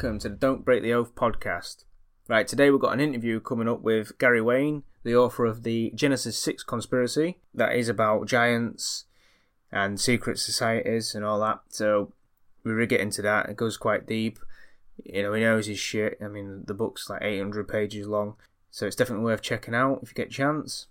Welcome to the Don't Break the Oath podcast. Right, today we've got an interview coming up with Gary Wayne, the author of the Genesis 6 conspiracy that is about giants and secret societies and all that. So we really get into that. It goes quite deep. You know, he knows his shit. I mean, the book's like 800 pages long, so it's definitely worth checking out if you get a chance.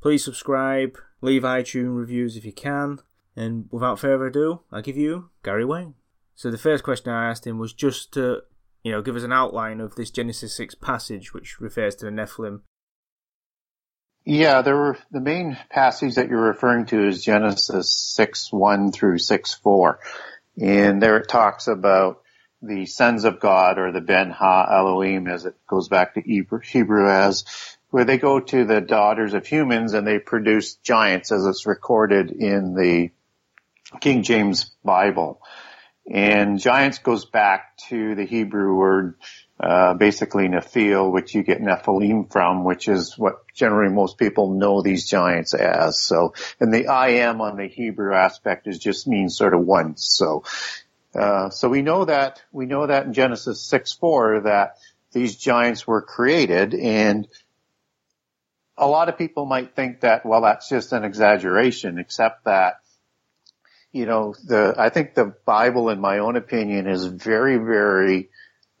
Please subscribe, leave iTunes reviews if you can, and without further ado, I'll give you Gary Wayne. So the first question I asked him was just to, you know, give us an outline of this Genesis 6 passage, which refers to the Nephilim. Yeah, there were the main passage that you're referring to is Genesis 6, 1 through 6, 4. And there it talks about the sons of God or the Ben Ha Elohim as it goes back to Hebrew, Hebrew as where they go to the daughters of humans and they produce giants as it's recorded in the King James Bible. And giants goes back to the Hebrew word, uh, basically Nephil, which you get Nephilim from, which is what generally most people know these giants as. So, and the I am on the Hebrew aspect is just means sort of once. So, uh, so we know that, we know that in Genesis 6, 4 that these giants were created and a lot of people might think that, well, that's just an exaggeration, except that you know, the, I think the Bible, in my own opinion, is very, very,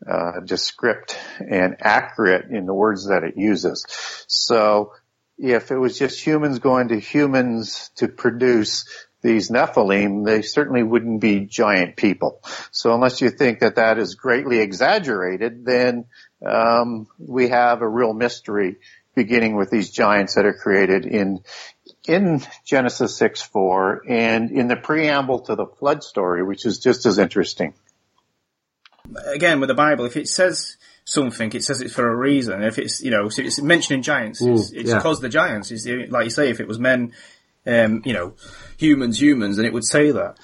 uh, descript and accurate in the words that it uses. So if it was just humans going to humans to produce these Nephilim, they certainly wouldn't be giant people. So unless you think that that is greatly exaggerated, then um, we have a real mystery beginning with these giants that are created in in Genesis 6 4 and in the preamble to the flood story, which is just as interesting. Again, with the Bible, if it says something, it says it for a reason. If it's, you know, so it's mentioning giants, Ooh, it's, it's yeah. cause the giants. It's, like you say, if it was men, um, you know, humans, humans, then it would say that.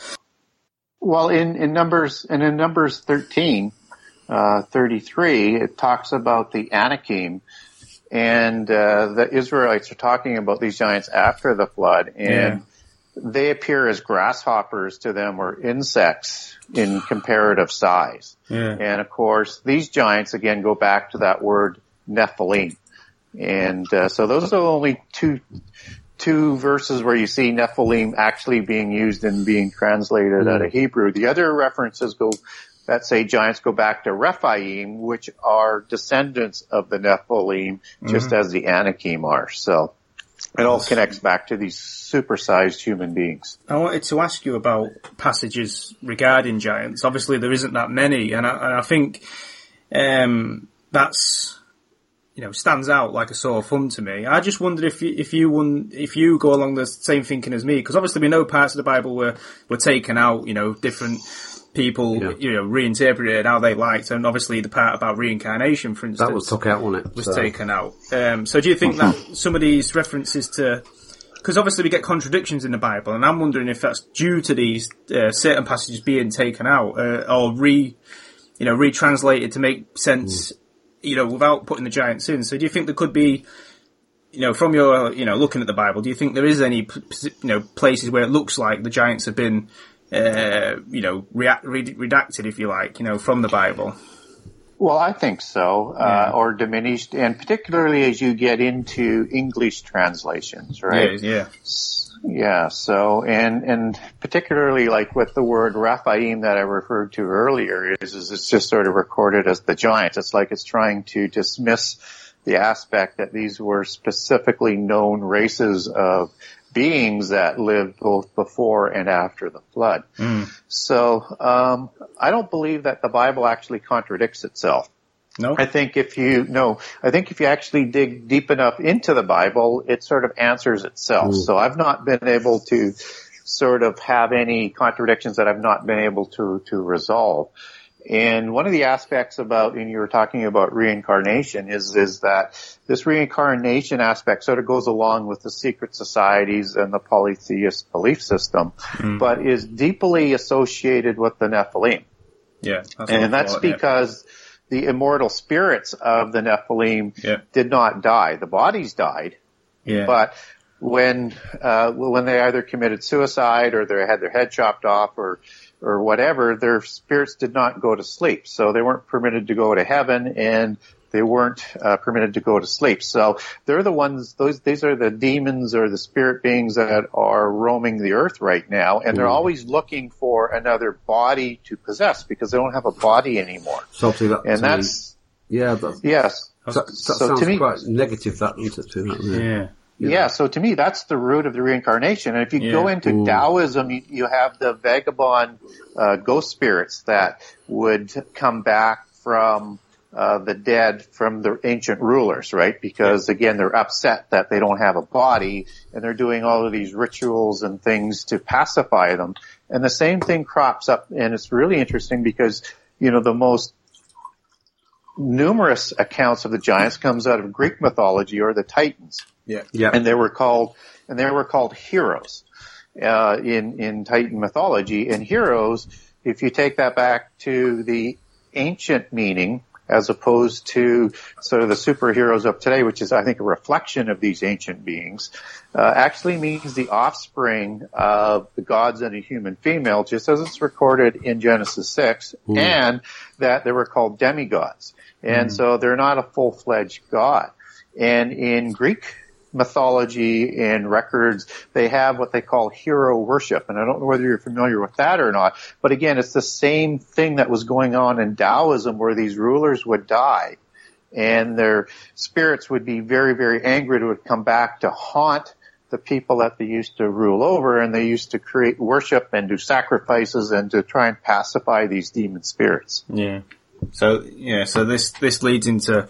Well, in, in Numbers, and in Numbers 13, uh, 33, it talks about the Anakim, and uh, the Israelites are talking about these giants after the flood, and yeah. they appear as grasshoppers to them or insects in comparative size. Yeah. And of course, these giants again go back to that word Nephilim, and uh, so those are only two two verses where you see Nephilim actually being used and being translated mm. out of Hebrew. The other references go that say giants go back to Rephaim, which are descendants of the Nephilim, just mm-hmm. as the Anakim are. So it all connects back to these supersized human beings. I wanted to ask you about passages regarding giants. Obviously, there isn't that many, and I, and I think um, that's you know stands out like a sore thumb to me. I just wondered if you, if you if you go along the same thinking as me, because obviously we know parts of the Bible were were taken out. You know, different people, yeah. you know, reinterpreted how they liked, and obviously the part about reincarnation, for instance, that was took out, wasn't it? Was so. taken out. Um, so do you think that some of these references to, because obviously we get contradictions in the Bible, and I'm wondering if that's due to these uh, certain passages being taken out uh, or re, you know, retranslated to make sense, mm. you know, without putting the giants in. So do you think there could be you know, from your, you know, looking at the Bible, do you think there is any, you know, places where it looks like the giants have been uh, you know, redacted, if you like, you know, from the Bible? Well, I think so, uh, yeah. or diminished, and particularly as you get into English translations, right? Yeah, yeah. Yeah, so, and, and particularly like with the word Rephaim that I referred to earlier is, is it's just sort of recorded as the giant. It's like it's trying to dismiss the aspect that these were specifically known races of beings that lived both before and after the flood. Mm. So um, I don't believe that the Bible actually contradicts itself. No. I think if you no, I think if you actually dig deep enough into the Bible, it sort of answers itself. So I've not been able to sort of have any contradictions that I've not been able to to resolve. And one of the aspects about, and you were talking about reincarnation, is is that this reincarnation aspect sort of goes along with the secret societies and the polytheist belief system, mm. but is deeply associated with the Nephilim. Yeah, that's and that's because the immortal spirits of the Nephilim yeah. did not die. The bodies died, yeah. but when uh, when they either committed suicide or they had their head chopped off or or whatever, their spirits did not go to sleep. So they weren't permitted to go to heaven and they weren't uh, permitted to go to sleep. So they're the ones, those, these are the demons or the spirit beings that are roaming the earth right now. And they're mm. always looking for another body to possess because they don't have a body anymore. Something that, and that's, me, yeah, that's, yes. That, that so sounds to me, quite negative, that, yeah. Yeah, so to me, that's the root of the reincarnation. And if you yeah. go into Ooh. Taoism, you, you, have the vagabond uh, ghost spirits that would come back from uh, the dead from the ancient rulers, right? Because again, they're upset that they don't have a body and they're doing all of these rituals and things to pacify them. And the same thing crops up and it's really interesting because, you know, the most numerous accounts of the giants comes out of Greek mythology or the Titans. Yeah. Yeah. And they were called, and they were called heroes, uh, in, in Titan mythology. And heroes, if you take that back to the ancient meaning, as opposed to sort of the superheroes of today, which is, I think, a reflection of these ancient beings, uh, actually means the offspring of the gods and a human female, just as it's recorded in Genesis 6, mm. and that they were called demigods. And mm. so they're not a full-fledged god. And in Greek mythology and records, they have what they call hero worship. And I don't know whether you're familiar with that or not, but again, it's the same thing that was going on in Taoism where these rulers would die and their spirits would be very, very angry and would come back to haunt the people that they used to rule over and they used to create worship and do sacrifices and to try and pacify these demon spirits. Yeah. So, yeah, so this, this leads into,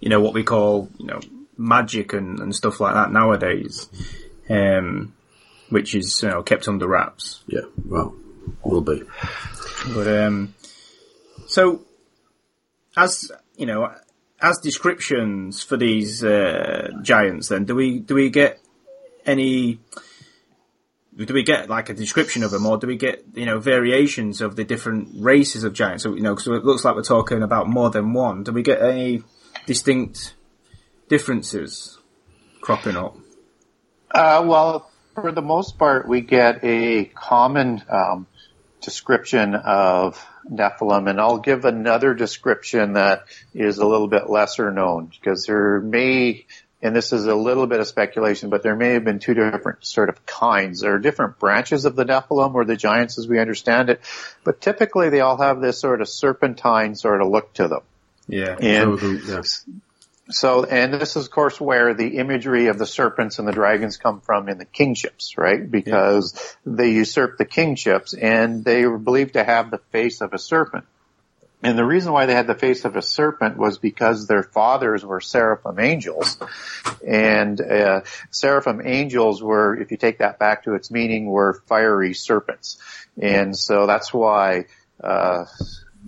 you know, what we call, you know, magic and, and stuff like that nowadays, um, which is you know kept under wraps. Yeah, well, will be. But um, so as you know, as descriptions for these uh, giants, then do we do we get any? Do we get like a description of them, or do we get you know variations of the different races of giants? So you know, because it looks like we're talking about more than one. Do we get any distinct differences cropping up? Uh, well, for the most part, we get a common um, description of Nephilim, and I'll give another description that is a little bit lesser known because there may, and this is a little bit of speculation, but there may have been two different sort of kinds. There are different branches of the Nephilim or the giants as we understand it, but typically they all have this sort of serpentine sort of look to them. Yeah. And yes. So, and this is of course where the imagery of the serpents and the dragons come from in the kingships, right? Because yeah. they usurp the kingships and they were believed to have the face of a serpent. And the reason why they had the face of a serpent was because their fathers were seraphim angels. And uh, seraphim angels were, if you take that back to its meaning, were fiery serpents. And so that's why uh,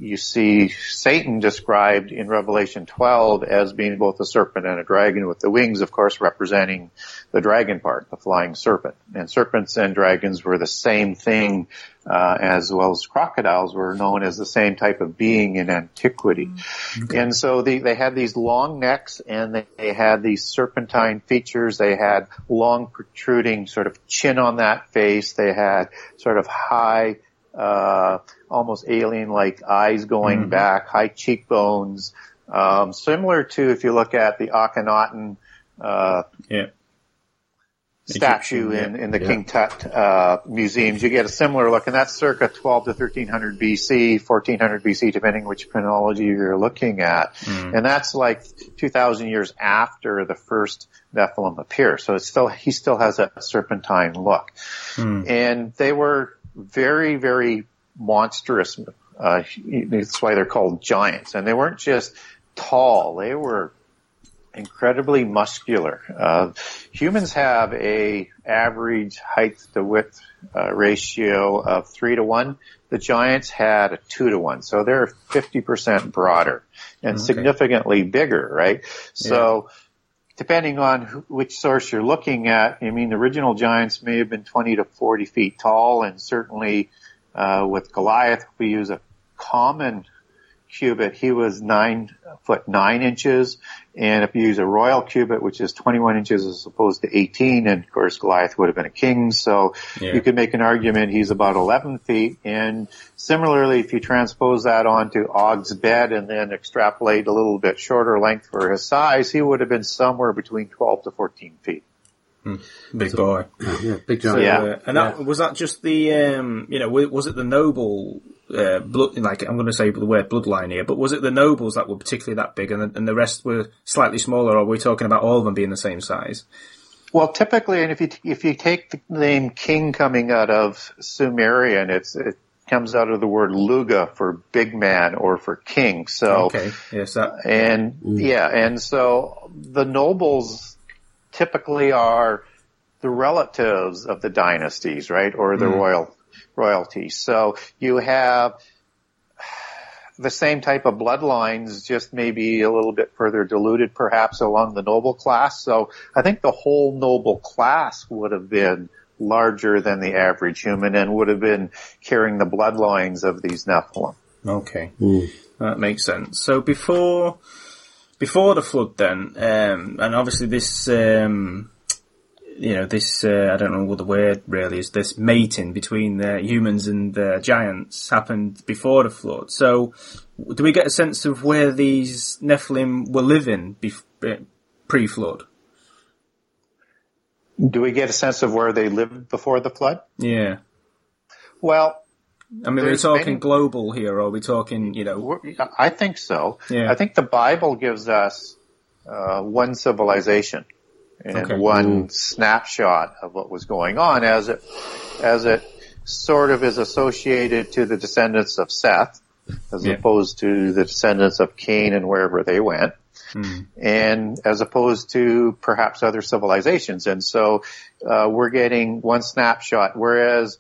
you see Satan described in Revelation 12 as being both a serpent and a dragon with the wings, of course, representing the dragon part, the flying serpent. And serpents and dragons were the same thing, uh, as well as crocodiles were known as the same type of being in antiquity. Mm-hmm. And so they, they had these long necks and they, they had these serpentine features. They had long protruding sort of chin on that face. They had sort of high, uh, almost alien-like eyes going mm-hmm. back, high cheekbones, um, similar to if you look at the Akhenaten, uh, yeah. statue in, in the yeah. King Tut uh, museums, you get a similar look, and that's circa 12 to 1300 BC, 1400 BC, depending which chronology you're looking at. Mm. And that's like 2,000 years after the first Nephilim appear. So it's still he still has a serpentine look, mm. and they were very very monstrous. Uh, that's why they're called giants, and they weren't just tall; they were incredibly muscular. Uh, humans have a average height to width uh, ratio of three to one. The giants had a two to one, so they're 50% broader and okay. significantly bigger, right? So, yeah. depending on which source you're looking at, I mean, the original giants may have been 20 to 40 feet tall, and certainly uh, with Goliath, we use a common cubit, he was nine foot nine inches. And if you use a royal cubit, which is 21 inches as opposed to 18, and of course Goliath would have been a king, so yeah. you could make an argument he's about 11 feet. And similarly, if you transpose that onto Og's bed and then extrapolate a little bit shorter length for his size, he would have been somewhere between 12 to 14 feet. Hmm. Big boy. Yeah, big giant. So, yeah. Uh, and that, yeah. was that just the, um, you know, was it the noble uh, blood, like I'm going to say the word bloodline here, but was it the nobles that were particularly that big and the, and the rest were slightly smaller, or are we talking about all of them being the same size? Well, typically, and if you if you take the name king coming out of Sumerian, it's it comes out of the word lugal for big man or for king. So okay, yes, that, and mm. yeah, and so the nobles typically are the relatives of the dynasties, right, or the mm. royal royalty. So you have the same type of bloodlines, just maybe a little bit further diluted perhaps along the noble class. So I think the whole noble class would have been larger than the average human and would have been carrying the bloodlines of these Nephilim. Okay. Mm. That makes sense. So before, before the flood then, um, and obviously this, um, you know, this, uh, I don't know what the word really is, this mating between the humans and the giants happened before the flood. So, do we get a sense of where these Nephilim were living bef- pre-flood? Do we get a sense of where they lived before the flood? Yeah. Well, I mean, we're talking many, global here, or are we talking, you know? I think so. Yeah. I think the Bible gives us uh, one civilization and okay. one snapshot of what was going on as it as it sort of is associated to the descendants of Seth as yeah. opposed to the descendants of Cain and wherever they went. Mm. And as opposed to perhaps other civilizations. And so, uh, we're getting one snapshot, whereas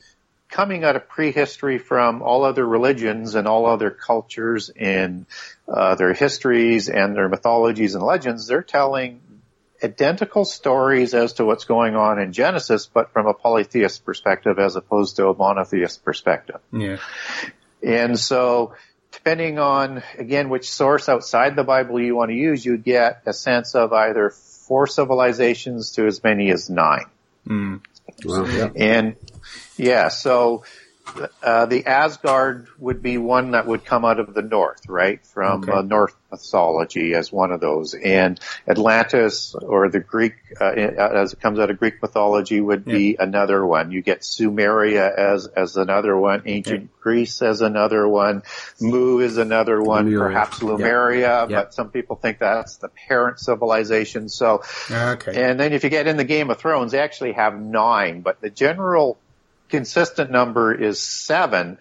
coming out of prehistory from all other religions and all other cultures and uh, their histories and their mythologies and legends, they're telling identical stories as to what's going on in Genesis, but from a polytheist perspective as opposed to a monotheist perspective. Yeah. And so, depending on, again, which source outside the Bible you want to use, you get a sense of either four civilizations to as many as nine. Mm. Well, yeah. And, yeah, so, uh, the Asgard would be one that would come out of the north, right? From okay. uh, Norse mythology as one of those. And Atlantis or the Greek, uh, as it comes out of Greek mythology would be another one. You get Sumeria as, as another one, ancient yeah. Greece as another one, Mu is another one, Lemuria. perhaps Lemuria, yeah. but some people think that's the parent civilization. So, okay. and then if you get in the Game of Thrones, they actually have nine, but the general consistent number is seven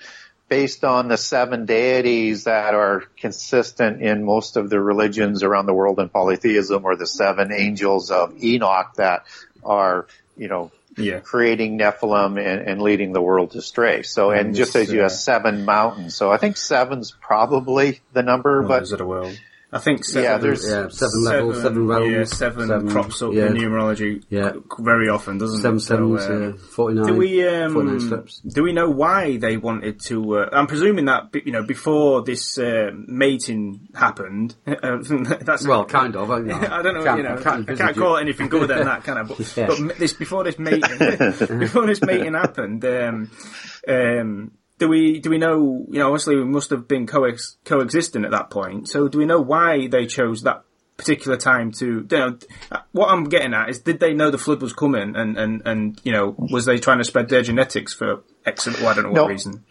based on the seven deities that are consistent in most of the religions around the world in polytheism or the seven angels of Enoch that are, you know, yeah. creating Nephilim and, and, leading the world astray. So, and, and just as you uh, have seven mountains. So I think seven's probably the number, but. Is it a world? I think seven, yeah, there's yeah, seven levels, seven, seven realms. Yeah, seven, seven crops up yeah. in numerology yeah. very often, doesn't seven, it? Seven sevens, so, uh, yeah, 49, do we, um, 49 steps. Do we know why they wanted to, uh, I'm presuming that, you know, before this, uh, mating happened, uh, that's, well, kind of, I, I don't know, can't, you know, I can't, I can't call it anything good than that, kind of, but, yeah. but this, before this mating, before this mating happened, um, um, do we do we know? You know, obviously we must have been coex- coexisting at that point. So do we know why they chose that particular time to, you know, what I'm getting at is did they know the flood was coming and, and, and, you know, was they trying to spread their genetics for X, well, I don't know what no. reason?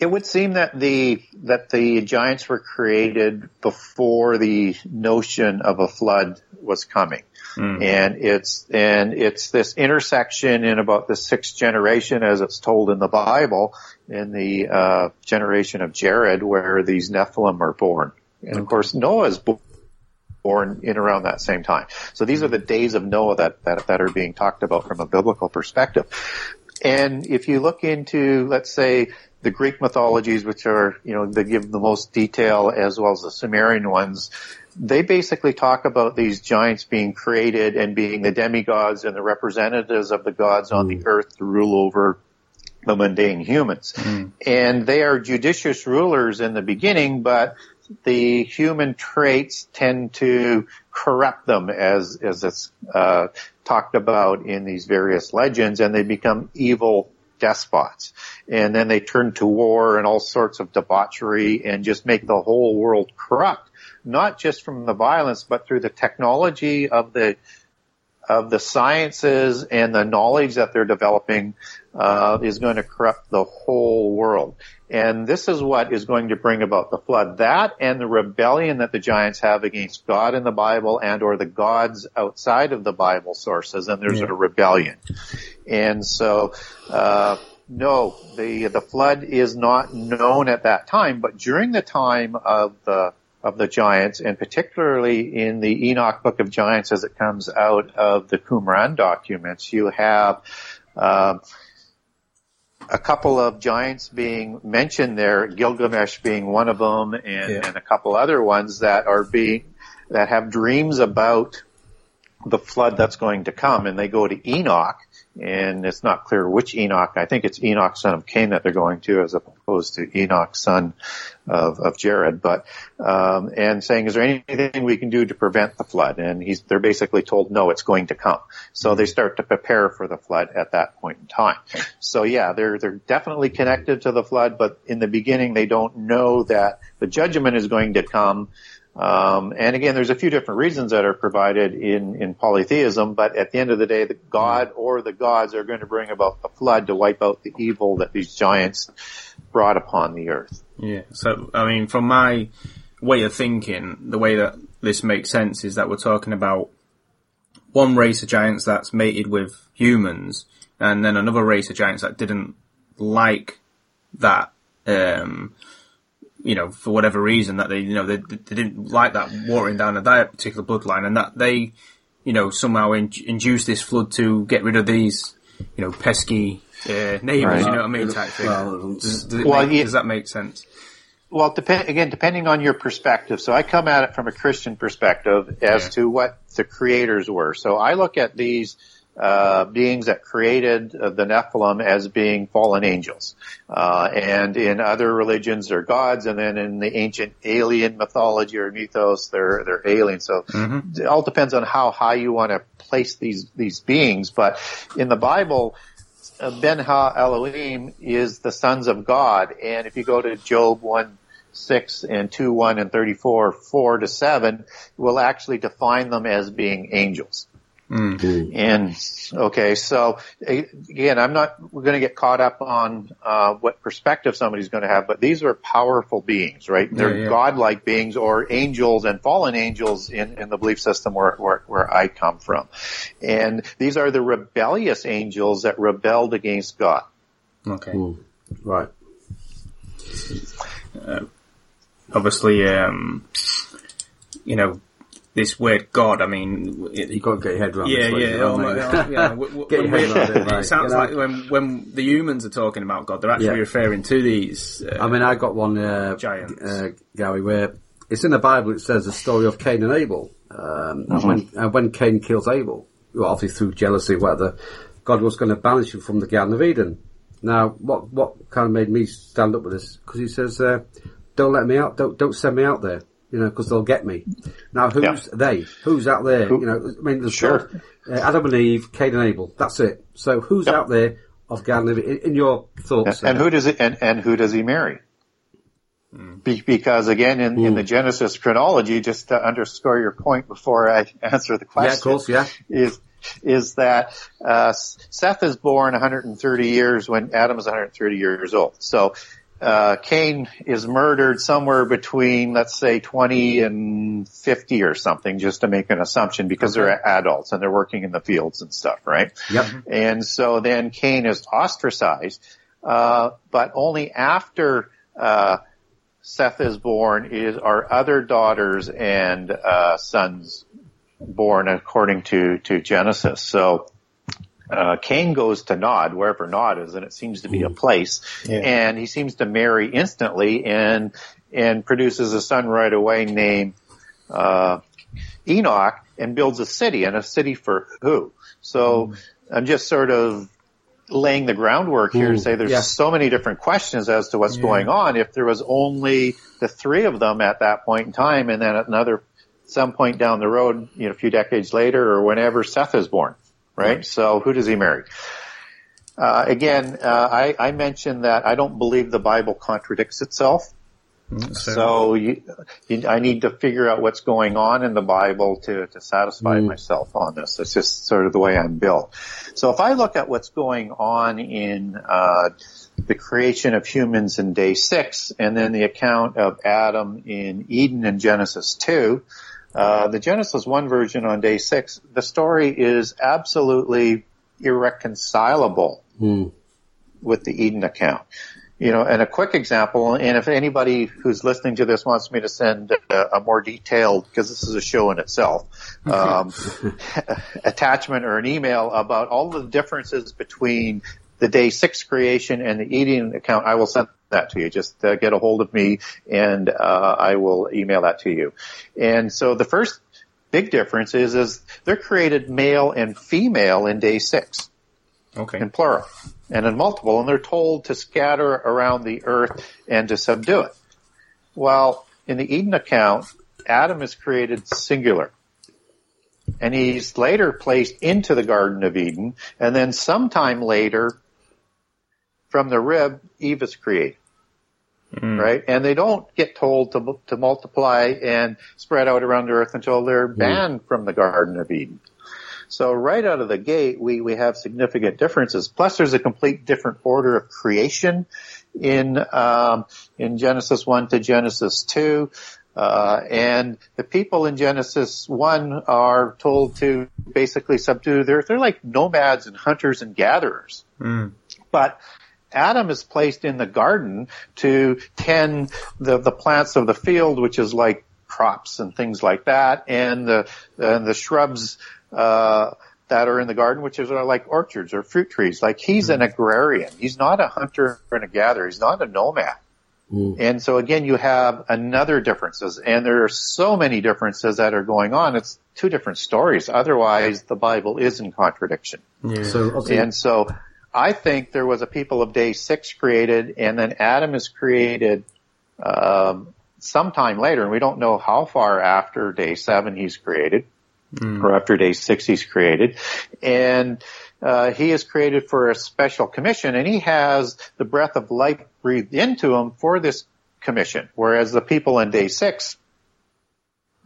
It would seem that the, that the giants were created before the notion of a flood was coming. Mm. And it's, and it's this intersection in about the sixth generation as it's told in the Bible in the, uh, generation of Jared where these Nephilim are born. And of course Noah's born born in around that same time. So these are the days of Noah that, that, that are being talked about from a biblical perspective. And if you look into, let's say, the Greek mythologies, which are, you know, they give the most detail as well as the Sumerian ones, they basically talk about these giants being created and being the demigods and the representatives of the gods on the mm. earth to rule over the mundane humans. Mm. And they are judicious rulers in the beginning, but the human traits tend to corrupt them as, as it's, uh, talked about in these various legends and they become evil despots. And then they turn to war and all sorts of debauchery and just make the whole world corrupt. Not just from the violence, but through the technology of the of the sciences and the knowledge that they're developing uh, is going to corrupt the whole world. And this is what is going to bring about the flood. That and the rebellion that the giants have against God in the Bible and or the gods outside of the Bible sources. And there's yeah. a rebellion. And so, uh, no, the, the flood is not known at that time, but during the time of the of the giants, and particularly in the Enoch Book of Giants as it comes out of the Qumran documents, you have uh, a couple of giants being mentioned there, Gilgamesh being one of them, and, yeah. and a couple other ones that are being that have dreams about the flood that's going to come, and they go to Enoch, and it's not clear which Enoch. I think it's Enoch son of Cain that they're going to, as opposed to Enoch son of, of Jared. But um, and saying, is there anything we can do to prevent the flood? And he's they're basically told, no, it's going to come. So they start to prepare for the flood at that point in time. So yeah, they're they're definitely connected to the flood, but in the beginning they don't know that the judgment is going to come. Um, and again, there's a few different reasons that are provided in, in polytheism, but at the end of the day, the God or the gods are going to bring about a flood to wipe out the evil that these giants brought upon the earth. Yeah. So, I mean, from my way of thinking, the way that this makes sense is that we're talking about one race of giants that's mated with humans, and then another race of giants that didn't like that um, you know, for whatever reason that they, you know, they, they didn't like that watering down of that particular bloodline and that they, you know, somehow in, induced this flood to get rid of these, you know, pesky uh, neighbours, right. you know what I mean, type thing. Well, does, does, well, make, does that make sense? Well, depend, again, depending on your perspective. So I come at it from a Christian perspective as yeah. to what the creators were. So I look at these uh, beings that created uh, the Nephilim as being fallen angels. Uh, and in other religions, they're gods, and then in the ancient alien mythology or mythos, they're they're aliens. So mm-hmm. it all depends on how high you want to place these these beings. But in the Bible, uh, Ben Ha Elohim is the sons of God, and if you go to Job one 6 and 2, 1 and 34, 4 to 7 will actually define them as being angels. Mm. And okay, so again, I'm not. We're going to get caught up on uh, what perspective somebody's going to have, but these are powerful beings, right? They're yeah, yeah. godlike beings or angels and fallen angels in, in the belief system where, where where I come from, and these are the rebellious angels that rebelled against God. Okay, Ooh. right. Uh, obviously, um, you know, this word God. I mean, it, you got to get your head around. Yeah, yeah, oh, yeah. yeah. get your head around it. Right. It sounds like when when the humans are talking about God, they're actually yeah. referring to these. Uh, I mean, I got one uh, giants, uh, Gary, where it's in the Bible. It says the story of Cain and Abel, um, mm-hmm. and when and when Cain kills Abel, well, obviously through jealousy, whether God was going to banish him from the Garden of Eden. Now, what what kind of made me stand up with this? Because he says, uh, "Don't let me out. Don't don't send me out there." You know, because they'll get me. Now, who's yeah. they? Who's out there? Who, you know, I mean, there's sure. uh, Adam and Eve, Cain and Abel. That's it. So, who's yep. out there of Garden in, in your thoughts? And, and who does it? And, and who does he marry? Be- because again, in, mm. in, the Genesis chronology, just to underscore your point before I answer the question, yeah, of course, yeah. is is that uh, Seth is born 130 years when Adam is 130 years old. So uh, Cain is murdered somewhere between, let's say, 20 and 50 or something, just to make an assumption, because okay. they're adults and they're working in the fields and stuff, right? Yep. And so then Cain is ostracized, uh, but only after uh, Seth is born is our other daughters and uh, sons born according to to Genesis. So uh, Cain goes to Nod, wherever Nod is, and it seems to be a place, yeah. and he seems to marry instantly and and produces a son right away named uh, Enoch and builds a city, and a city for who? So mm. I'm just sort of laying the groundwork here to say there's yeah. so many different questions as to what's yeah. going on. If there was only the three of them at that point in time, and then at another some point down the road, you know, a few decades later or whenever Seth is born, right? So who does he marry? Uh, again, uh, I, I, mentioned that I don't believe the Bible contradicts itself. Mm, so you, you, I need to figure out what's going on in the Bible to, to satisfy mm. myself on this. It's just sort of the way I'm built. So if I look at what's going on in uh, the creation of humans in day six, and then the account of Adam in Eden in Genesis two, uh, the Genesis 1 version on day 6, the story is absolutely irreconcilable mm. with the Eden account. You know, and a quick example, and if anybody who's listening to this wants me to send a, a more detailed, because this is a show in itself, um, attachment or an email about all the differences between the day six creation and the Eden account, I will send that to you. Just uh, get a hold of me and uh, I will email that to you. And so the first big difference is, is they're created male and female in day six. Okay. In plural. And in multiple, and they're told to scatter around the earth and to subdue it. Well, in the Eden account, Adam is created singular. And he's later placed into the Garden of Eden, and then sometime later, from the rib, Eve is created. Mm. Right? And they don't get told to, to multiply and spread out around the earth until they're mm. banned mm. from the Garden of Eden. So right out of the gate, we, we have significant differences. Plus there's a complete different order of creation in, um, in Genesis 1 to Genesis 2. Uh, and the people in Genesis 1 are told to basically subdue, they're, they're like nomads and hunters and gatherers. Mm. But Adam is placed in the garden to tend the, the plants of the field, which is like crops and things like that, and the, and the shrubs, uh, that are in the garden, which is are like orchards or fruit trees. Like he's an agrarian. He's not a hunter and a gatherer. He's not a nomad. Mm. And so again, you have another differences and there are so many differences that are going on. It's two different stories. Otherwise, the Bible is in contradiction. Yeah. So, okay. and so I think there was a people of day six created, and then Adam is created um, sometime later, and we don't know how far after day seven he's created, mm. or after day six he's created, and uh, he is created for a special commission, and he has the breath of life breathed into him for this commission, whereas the people in day six,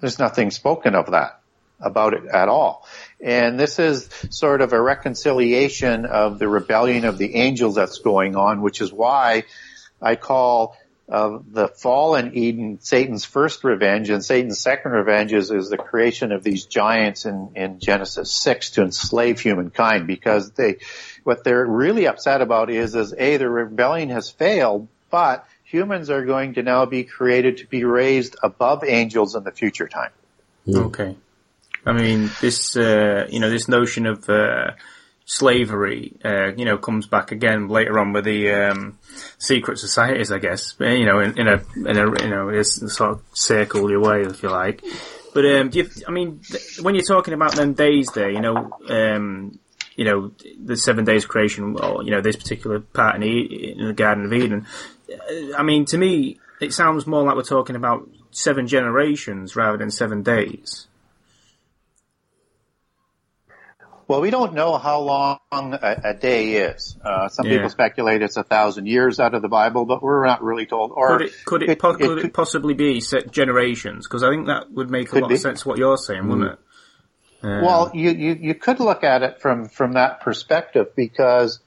there's nothing spoken of that about it at all. And this is sort of a reconciliation of the rebellion of the angels that's going on, which is why I call uh, the fall in Eden Satan's first revenge, and Satan's second revenge is, is the creation of these giants in, in Genesis 6 to enslave humankind because they, what they're really upset about is, is A, the rebellion has failed, but humans are going to now be created to be raised above angels in the future time. Okay. I mean, this uh, you know this notion of uh, slavery, uh, you know, comes back again later on with the um, secret societies, I guess. Uh, you know, in, in, a in a you know sort of circle your way, if you like. But um, you, I mean, th- when you're talking about them days there, you know, um, you know, the seven days creation, or you know, this particular part in the, in the Garden of Eden. Uh, I mean, to me, it sounds more like we're talking about seven generations rather than seven days. Well, we don't know how long a, a day is. Uh, some yeah. people speculate it's a thousand years out of the Bible, but we're not really told. Or could it could it, it, po- could, it possibly be generations? Because I think that would make a lot be. of sense. What you're saying, mm. wouldn't it? Um, well, you, you you could look at it from from that perspective because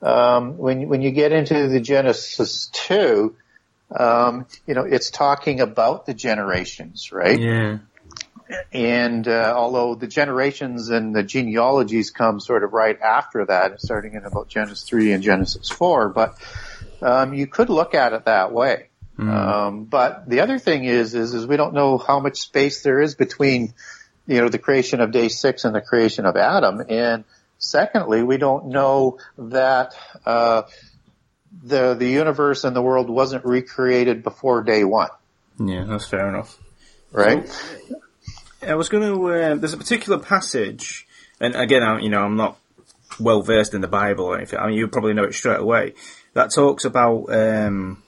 um, when when you get into the Genesis two, um, you know it's talking about the generations, right? Yeah. And uh, although the generations and the genealogies come sort of right after that, starting in about Genesis 3 and Genesis 4, but um, you could look at it that way. Mm. Um, but the other thing is, is, is we don't know how much space there is between, you know, the creation of day six and the creation of Adam. And secondly, we don't know that, uh, the, the universe and the world wasn't recreated before day one. Yeah, that's fair enough. Right? So, I was going to. Uh, there's a particular passage, and again, I, you know, I'm not well versed in the Bible or anything. I mean, you probably know it straight away. That talks about. Um,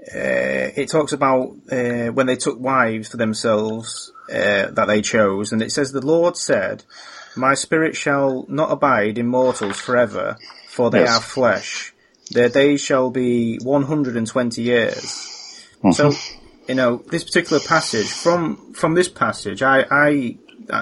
uh, it talks about uh, when they took wives for themselves uh, that they chose, and it says, "The Lord said, My spirit shall not abide in mortals forever, for they yes. are flesh. Their days shall be one hundred and twenty years." Mm-hmm. So you know, this particular passage from from this passage, I, I,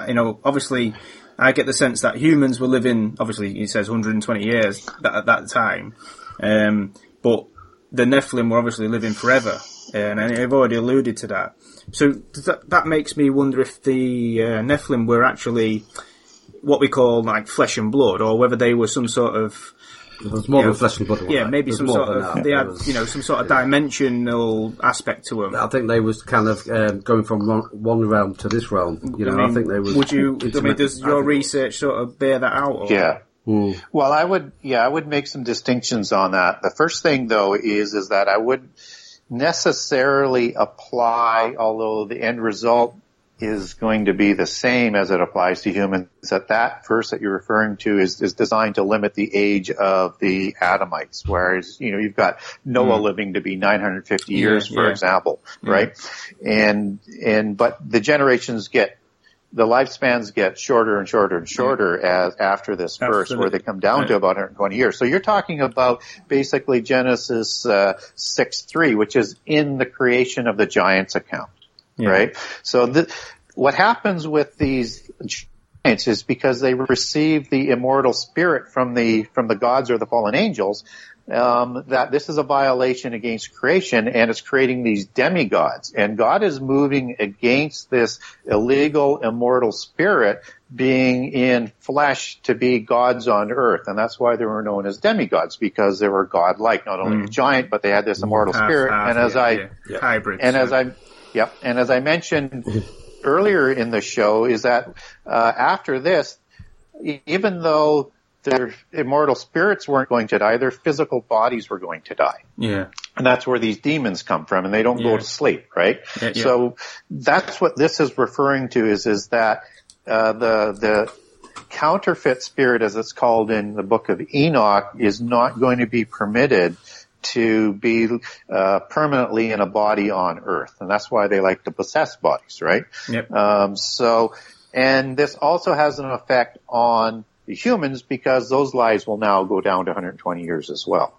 you know, obviously, I get the sense that humans were living. Obviously, he says 120 years at that time, um, but the Nephilim were obviously living forever, and I've already alluded to that. So that, that makes me wonder if the uh, Nephilim were actually what we call like flesh and blood, or whether they were some sort of there's more than flesh and blood. Yeah, maybe some sort of that. they had was, you know some sort of dimensional aspect to them. I think they was kind of um, going from one, one, realm to this realm. You know, I, mean, I think they was. Would you? I mean, does your research sort of bear that out? Or? Yeah. Mm. Well, I would. Yeah, I would make some distinctions on that. The first thing, though, is is that I would necessarily apply, although the end result is going to be the same as it applies to humans. That that verse that you're referring to is, is designed to limit the age of the Adamites, whereas you know you've got Noah mm. living to be 950 years, yeah, for yeah. example, yeah. right? And and but the generations get the lifespans get shorter and shorter and shorter as after this verse, where they come down right. to about 120 years. So you're talking about basically Genesis uh, 6 3, which is in the creation of the giants account yeah. right? So the, what happens with these giants is because they receive the immortal spirit from the from the gods or the fallen angels. Um, that this is a violation against creation and it's creating these demigods. And God is moving against this illegal immortal spirit being in flesh to be gods on earth. And that's why they were known as demigods because they were godlike, not only mm. a giant, but they had this immortal half, spirit. Half, and as yeah, I, yeah, yeah. Hybrids, and as I, Yep. And as I mentioned earlier in the show, is that uh, after this, even though their immortal spirits weren't going to die, their physical bodies were going to die. Yeah. And that's where these demons come from, and they don't yeah. go to sleep, right? Yeah, yeah. So that's what this is referring to is is that uh, the the counterfeit spirit, as it's called in the book of Enoch, is not going to be permitted to be uh, permanently in a body on Earth, and that's why they like to possess bodies, right? Yep. Um, so, and this also has an effect on the humans because those lives will now go down to 120 years as well.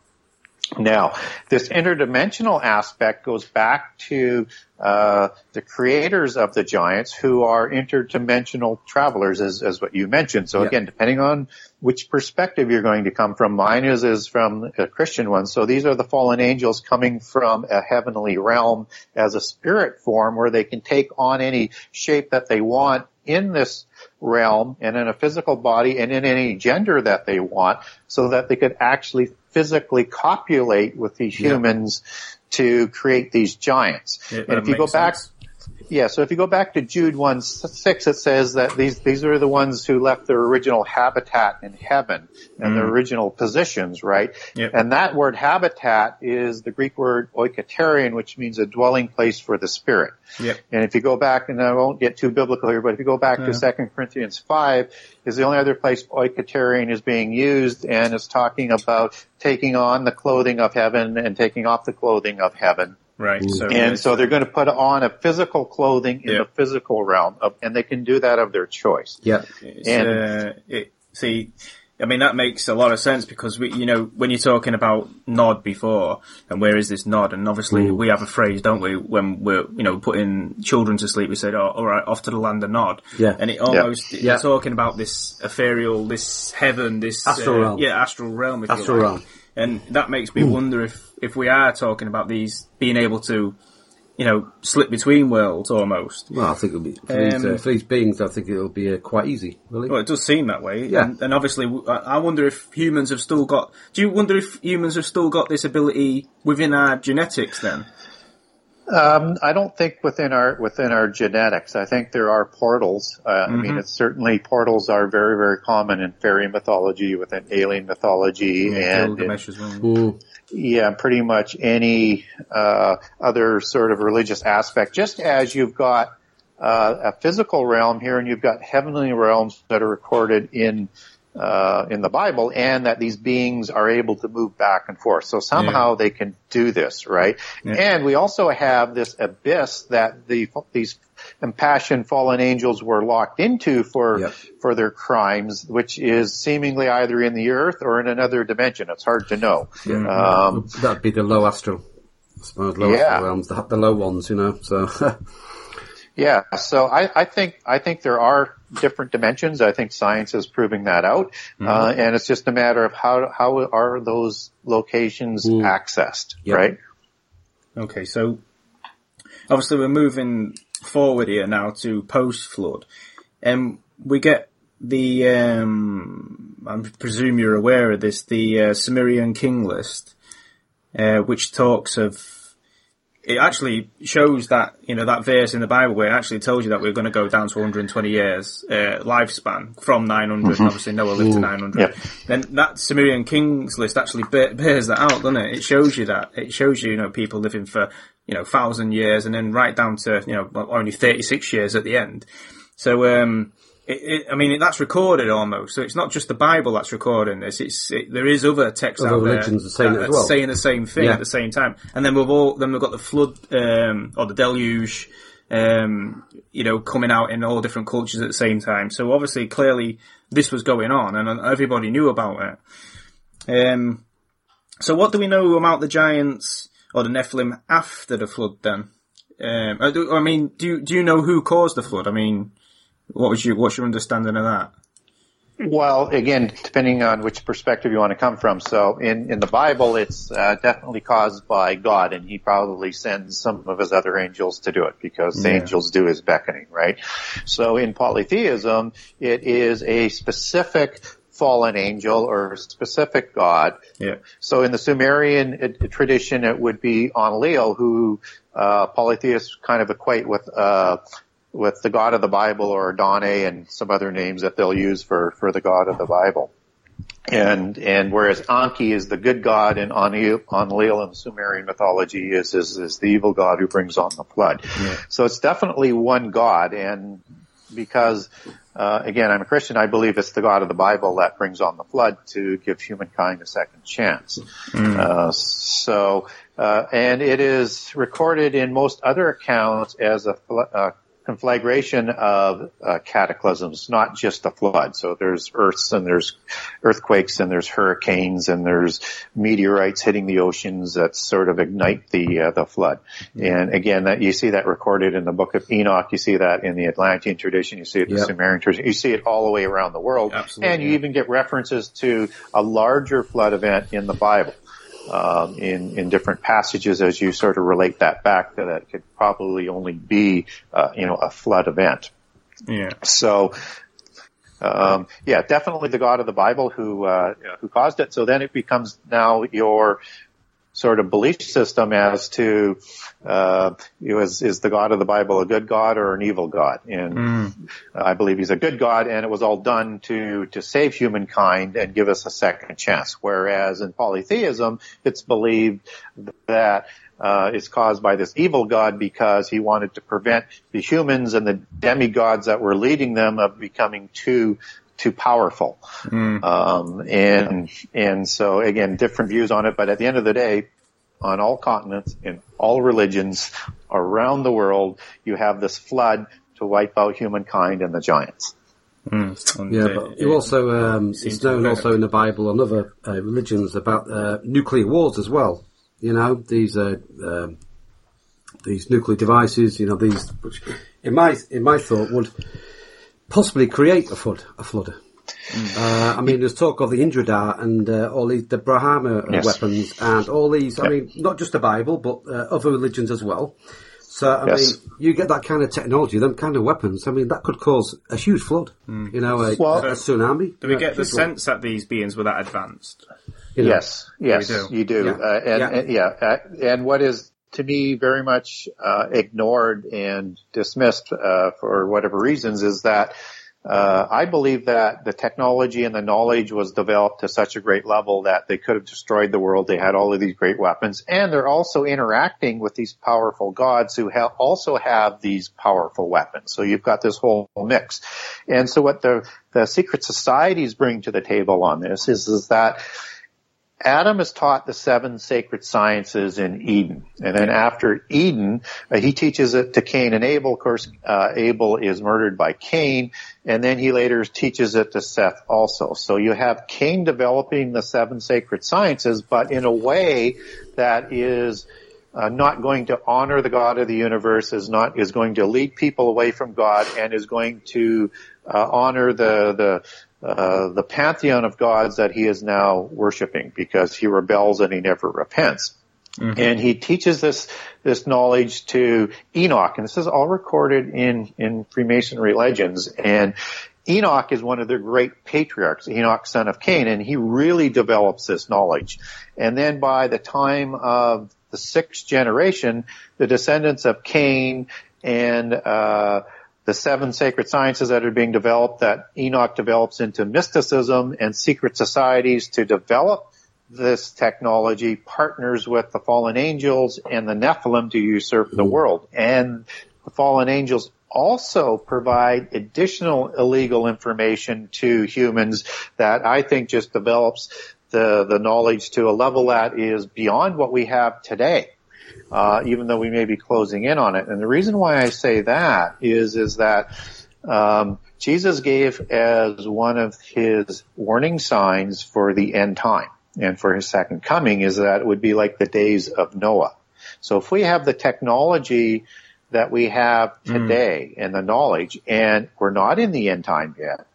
Now, this interdimensional aspect goes back to uh, the creators of the giants, who are interdimensional travelers, as, as what you mentioned. So again, depending on which perspective you're going to come from, mine is is from a Christian one. So these are the fallen angels coming from a heavenly realm as a spirit form, where they can take on any shape that they want in this realm and in a physical body and in any gender that they want so that they could actually physically copulate with these humans to create these giants. and if you go back, sense. Yeah, so if you go back to Jude 1 6, it says that these, these are the ones who left their original habitat in heaven and mm. their original positions, right? Yep. And that word habitat is the Greek word oiketerion, which means a dwelling place for the spirit. Yep. And if you go back, and I won't get too biblical here, but if you go back to 2 Corinthians 5, is the only other place oiketerion is being used and it's talking about taking on the clothing of heaven and taking off the clothing of heaven Right. So and so they're going to put on a physical clothing in the physical realm, of, and they can do that of their choice. Yeah. And uh, it, see, I mean, that makes a lot of sense because we, you know, when you're talking about nod before and where is this nod? And obviously mm. we have a phrase, don't we, when we're, you know, putting children to sleep, we said, oh, all right, off to the land of nod. Yeah. And it almost, yeah. you're talking about this ethereal, this heaven, this, astral uh, realm. Yeah, astral realm. astral realm. And that makes me mm. wonder if, if we are talking about these being able to, you know, slip between worlds almost. Well, I think it'll be for, um, these, uh, um, for these beings. I think it'll be uh, quite easy. Really. Well, it does seem that way. Yeah. And, and, obviously, I wonder if humans have still got. Do you wonder if humans have still got this ability within our genetics? Then. Um, I don't think within our within our genetics. I think there are portals. Uh, mm-hmm. I mean, mm-hmm. it's certainly portals are very very common in fairy mythology, within alien mythology, yeah, and yeah, pretty much any uh, other sort of religious aspect. Just as you've got uh, a physical realm here, and you've got heavenly realms that are recorded in uh, in the Bible, and that these beings are able to move back and forth. So somehow yeah. they can do this, right? Yeah. And we also have this abyss that the these impassioned fallen angels were locked into for yep. for their crimes, which is seemingly either in the earth or in another dimension. It's hard to know. Yeah. Um, That'd be the low astral, I suppose. Low yeah. astral realms, the, the low ones, you know. So. Yeah, so I, I, think I think there are different dimensions. I think science is proving that out, mm-hmm. uh, and it's just a matter of how how are those locations mm. accessed, yep. right? Okay, so obviously we're moving forward here now to post flood, and we get the um, I presume you're aware of this the uh, Sumerian king list, uh, which talks of it actually shows that you know that verse in the Bible where it actually tells you that we're going to go down to 120 years uh, lifespan from 900. Mm-hmm. Obviously, Noah lived to 900. Yep. Then that Sumerian kings list actually bears that out, doesn't it? It shows you that. It shows you, you know, people living for you know thousand years and then right down to you know only 36 years at the end. So um, it, it, I mean, that's recorded almost. So it's not just the Bible that's recording this. It's it, there is other texts other out there saying, that, well. saying the same thing yeah. at the same time. And then we've all then we've got the flood um, or the deluge, um, you know, coming out in all different cultures at the same time. So obviously, clearly, this was going on, and everybody knew about it. Um, so what do we know about the giants or the Nephilim after the flood? Then, um, I mean, do do you know who caused the flood? I mean. What was your what's your understanding of that? Well, again, depending on which perspective you want to come from. So in, in the Bible, it's uh, definitely caused by God, and He probably sends some of His other angels to do it because yeah. the angels do His beckoning, right? So in polytheism, it is a specific fallen angel or specific God. Yeah. So in the Sumerian uh, tradition, it would be Enlil, who uh, polytheists kind of equate with uh, with the God of the Bible or Dane and some other names that they'll use for, for the God of the Bible. And, and whereas Enki is the good God and Enlil in Sumerian mythology is, is, is the evil God who brings on the flood. Yeah. So it's definitely one God and because, uh, again, I'm a Christian, I believe it's the God of the Bible that brings on the flood to give humankind a second chance. Mm. Uh, so, uh, and it is recorded in most other accounts as a, a conflagration of uh, cataclysms, not just a flood. So there's earths and there's earthquakes and there's hurricanes and there's meteorites hitting the oceans that sort of ignite the uh, the flood. Mm-hmm. And again, that you see that recorded in the Book of Enoch. You see that in the Atlantean tradition. You see it in yep. the Sumerian tradition. You see it all the way around the world. Absolutely, and you even get references to a larger flood event in the Bible um, in in different passages as you sort of relate that back that it could probably only be uh, you know a flood event. Yeah. So. Um, yeah, definitely the God of the Bible who uh, who caused it. So then it becomes now your sort of belief system as to uh, is is the God of the Bible a good God or an evil God? And mm. I believe he's a good God, and it was all done to to save humankind and give us a second chance. Whereas in polytheism, it's believed that uh, is caused by this evil god because he wanted to prevent the humans and the demigods that were leading them of becoming too too powerful. Mm. Um, and, and so again, different views on it, but at the end of the day, on all continents, in all religions around the world, you have this flood to wipe out humankind and the giants. Mm. Yeah, but you also um, it's known also in the Bible and other uh, religions about uh, nuclear wars as well. You know these uh, um, these nuclear devices. You know these, which in my in my thought would possibly create a flood. A flood. Mm. Uh, I mean, there's talk of the Indra and uh, all these, the Brahma yes. weapons and all these. Yep. I mean, not just the Bible, but uh, other religions as well. So, I yes. mean, you get that kind of technology, them kind of weapons, I mean, that could cause a huge flood, mm. you know, a, well, a, tsunami. Do we get the sense that these beings were that advanced? You know? Yes, yes, do. you do. Yeah. Uh, and, yeah. And, yeah. Uh, and what is, to me, very much uh, ignored and dismissed uh, for whatever reasons is that uh, I believe that the technology and the knowledge was developed to such a great level that they could have destroyed the world. They had all of these great weapons and they're also interacting with these powerful gods who ha- also have these powerful weapons. So you've got this whole mix. And so what the, the secret societies bring to the table on this is, is that Adam is taught the seven sacred sciences in Eden. And then after Eden, uh, he teaches it to Cain and Abel. Of course, uh, Abel is murdered by Cain. And then he later teaches it to Seth also. So you have Cain developing the seven sacred sciences, but in a way that is uh, not going to honor the God of the universe, is not is going to lead people away from God, and is going to uh, honor the the uh, the pantheon of gods that he is now worshiping because he rebels and he never repents. Mm-hmm. And he teaches this this knowledge to Enoch, and this is all recorded in in Freemasonry legends. And Enoch is one of their great patriarchs, Enoch, son of Cain, and he really develops this knowledge. And then by the time of the sixth generation, the descendants of Cain and uh, the seven sacred sciences that are being developed that Enoch develops into mysticism and secret societies to develop this technology partners with the fallen angels and the Nephilim to usurp the mm. world. And the fallen angels also provide additional illegal information to humans that I think just develops the, the knowledge to a level that is beyond what we have today uh, even though we may be closing in on it. And the reason why I say that is is that um, Jesus gave as one of his warning signs for the end time and for his second coming is that it would be like the days of Noah. So if we have the technology that we have hmm. today mm. and the knowledge and we're not in the end time yet,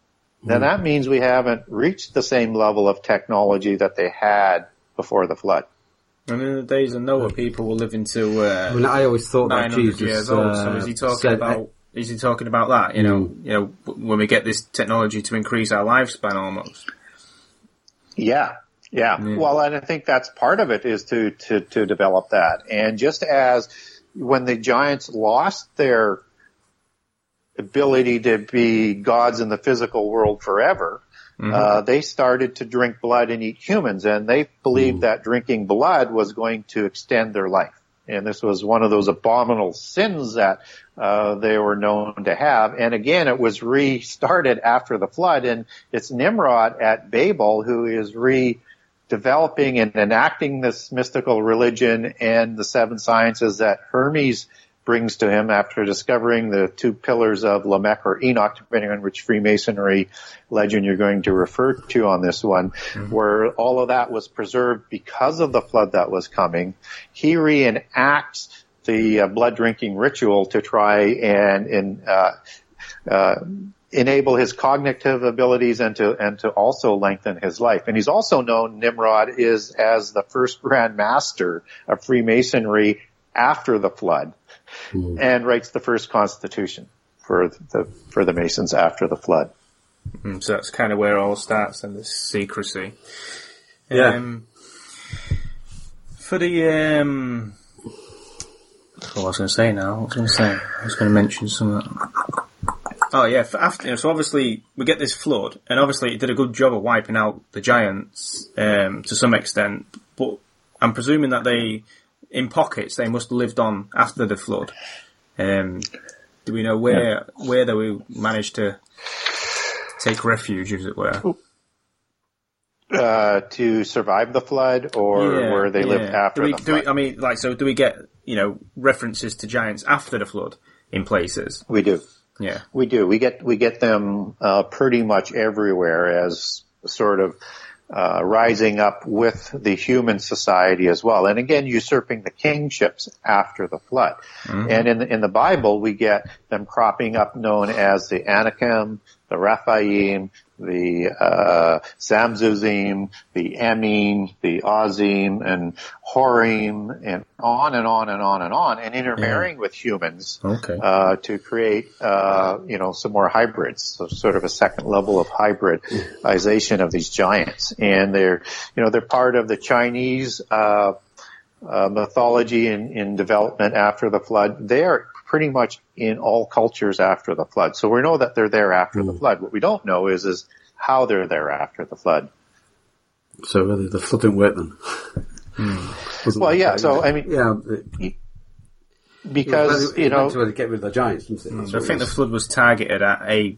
then mm. that means we haven't reached the same level of technology that they had before the flood. And in the days of Noah, people were living to. Uh, I, mean, I always thought that Jesus years old. so is he talking said, about? Is he talking about that? You know, mm. you know, when we get this technology to increase our lifespan, almost. Yeah, yeah. yeah. Well, and I think that's part of it is to to to develop that. And just as when the giants lost their ability to be gods in the physical world forever, Mm-hmm. Uh, they started to drink blood and eat humans, and they believed that drinking blood was going to extend their life. And this was one of those abominable sins that uh, they were known to have. And again, it was restarted after the flood, and it's Nimrod at Babel who is redeveloping and enacting this mystical religion and the seven sciences that Hermes brings to him after discovering the two pillars of Lamech or Enoch, depending on which Freemasonry legend you're going to refer to on this one, mm-hmm. where all of that was preserved because of the flood that was coming. He reenacts the uh, blood drinking ritual to try and, and uh, uh, enable his cognitive abilities and to and to also lengthen his life. And he's also known Nimrod is as the first grand master of Freemasonry after the flood mm. and writes the first constitution for the for the Masons after the flood. Mm, so that's kind of where it all starts, and this secrecy. Yeah. Um, for the um, what was I going to say now? What was I going to say? I was going to mention something. Oh yeah, after, so obviously we get this flood, and obviously it did a good job of wiping out the giants um, to some extent. But I'm presuming that they in pockets they must have lived on after the flood. Um, do we know where yeah. where they managed to take refuge, as it were? uh, to survive the flood, or yeah, where they yeah. lived after we, the flood. We, I mean, like, so do we get you know references to giants after the flood in places? We do. Yeah, we do. We get we get them uh, pretty much everywhere as sort of uh, rising up with the human society as well. And again, usurping the kingships after the flood. Mm-hmm. And in the, in the Bible, we get them cropping up known as the Anakim, the Rephaim, the uh, Zamzummim, the Emim, the Ozim, and Horim, and on and on and on and on, and intermarrying yeah. with humans okay. uh, to create, uh, you know, some more hybrids, so sort of a second level of hybridization of these giants. And they're, you know, they're part of the Chinese uh, uh, mythology in, in development after the flood. They're pretty much in all cultures after the flood. So we know that they're there after mm. the hmm. flood. What we don't know is, is how they're there after the flood. So really the flood didn't work then? mm. Well, yeah, so I mean, yeah, because, you know, to get rid of the giants, didn't? So I think the flood was targeted at a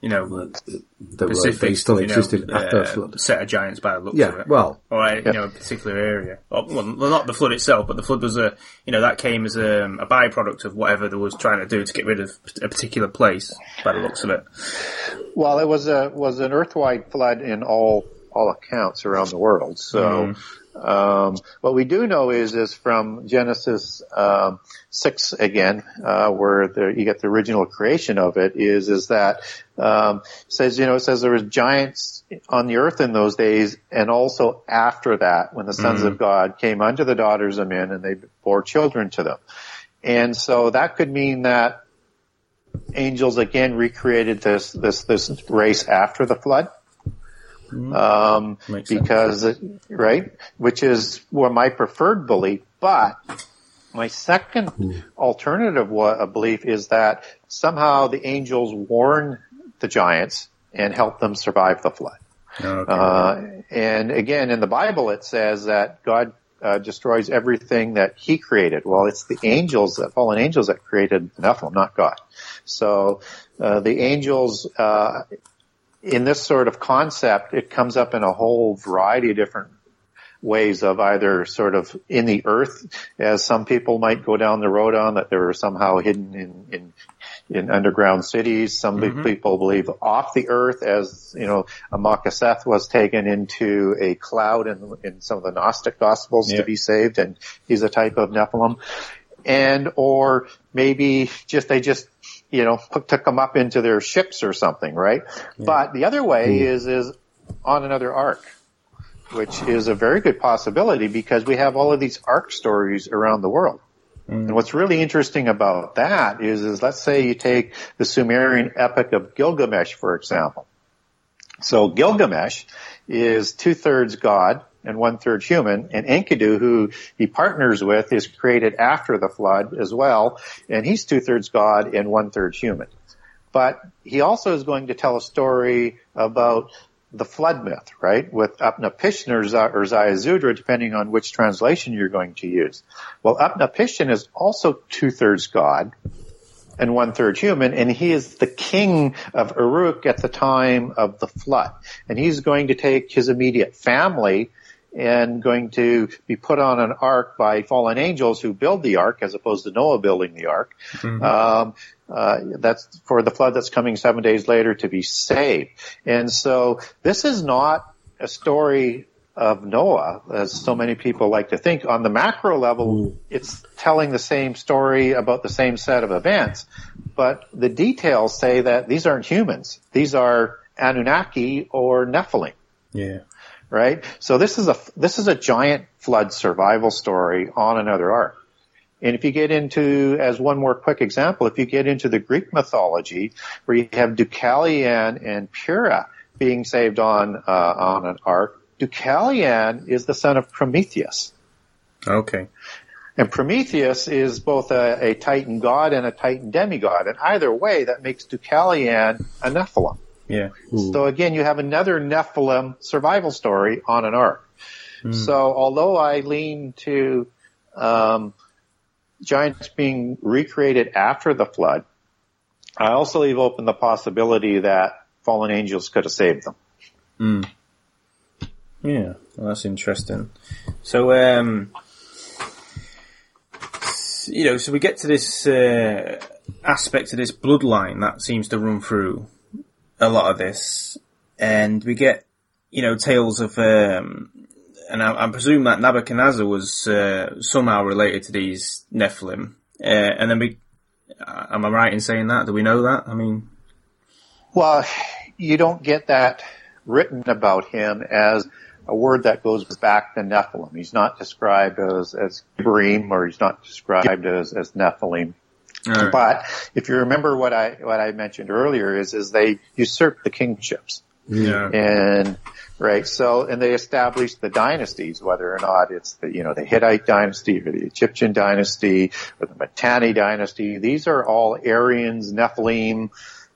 you know, the Pacific, they still existed you know, after uh, flood. Set of giants by the looks yeah, of it. well, or a, yeah. you know, a particular area. Or, well, not the flood itself, but the flood was a, you know, that came as a, a byproduct of whatever they was trying to do to get rid of a particular place by the looks of it. Well, it was a was an earthwide flood in all all accounts around the world. So. Mm. Um, what we do know is, is from Genesis um, six again, uh, where the, you get the original creation of it, is is that um, says you know it says there was giants on the earth in those days, and also after that, when the sons mm-hmm. of God came unto the daughters of men, and they bore children to them, and so that could mean that angels again recreated this this this race after the flood. Mm-hmm. Um, because, it, right, which is what my preferred belief, but my second mm. alternative belief is that somehow the angels warn the giants and help them survive the flood. Okay. Uh, and again, in the Bible, it says that God uh, destroys everything that He created. Well, it's the angels, the fallen angels, that created Nephilim, not God. So uh, the angels uh, in this sort of concept, it comes up in a whole variety of different ways of either sort of in the earth, as some people might go down the road on, that they were somehow hidden in, in, in underground cities. Some mm-hmm. people believe off the earth, as, you know, Amakaseth was taken into a cloud in, in some of the Gnostic Gospels yeah. to be saved, and he's a type of Nephilim. And, or maybe just, they just you know, took them up into their ships or something, right? Yeah. But the other way mm. is, is on another ark, which is a very good possibility because we have all of these ark stories around the world. Mm. And what's really interesting about that is, is let's say you take the Sumerian epic of Gilgamesh, for example. So Gilgamesh is two thirds God, and one third human. And Enkidu, who he partners with, is created after the flood as well, and he's two thirds God and one third human. But he also is going to tell a story about the flood myth, right? With Utnapishtim or Ziusudra, depending on which translation you're going to use. Well, Utnapishtim is also two thirds God, and one third human, and he is the king of Uruk at the time of the flood. And he's going to take his immediate family and going to be put on an ark by fallen angels who build the ark as opposed to Noah building the ark. Mm-hmm. Um, uh, that's for the flood that's coming seven days later to be saved. And so this is not a story of Noah, as so many people like to think. On the macro level, it's telling the same story about the same set of events, but the details say that these aren't humans. These are Anunnaki or Nephilim. Yeah right? So this is a, this is a giant flood survival story on another ark. And if you get into, as one more quick example, if you get into the Greek mythology, where you have Deucalion and Pyrrha being saved on uh, on an ark, Deucalion is the son of Prometheus. Okay. And Prometheus is both a, a Titan god and a Titan demigod, and either way, that makes Deucalion a Nephilim. Yeah. So again, you have another Nephilim survival story on an ark. Mm. So although I lean to um, giants being recreated after the flood, I also leave open the possibility that fallen angels could have saved them. Mm. Yeah, well, that's interesting. So, um, you know, so we get to this uh, aspect of this bloodline that seems to run through a lot of this, and we get, you know, tales of, um, and I, I, presume that Nebuchadnezzar was uh, somehow related to these Nephilim, uh, and then we, uh, am I right in saying that? Do we know that? I mean, well, you don't get that written about him as a word that goes back to Nephilim. He's not described as, as Ibrahim or he's not described as, as Nephilim. Right. But if you remember what I, what I mentioned earlier is, is they usurped the kingships. Yeah. And, right, so, and they established the dynasties, whether or not it's the, you know, the Hittite dynasty or the Egyptian dynasty or the Mitanni dynasty. These are all Aryans, Nephilim,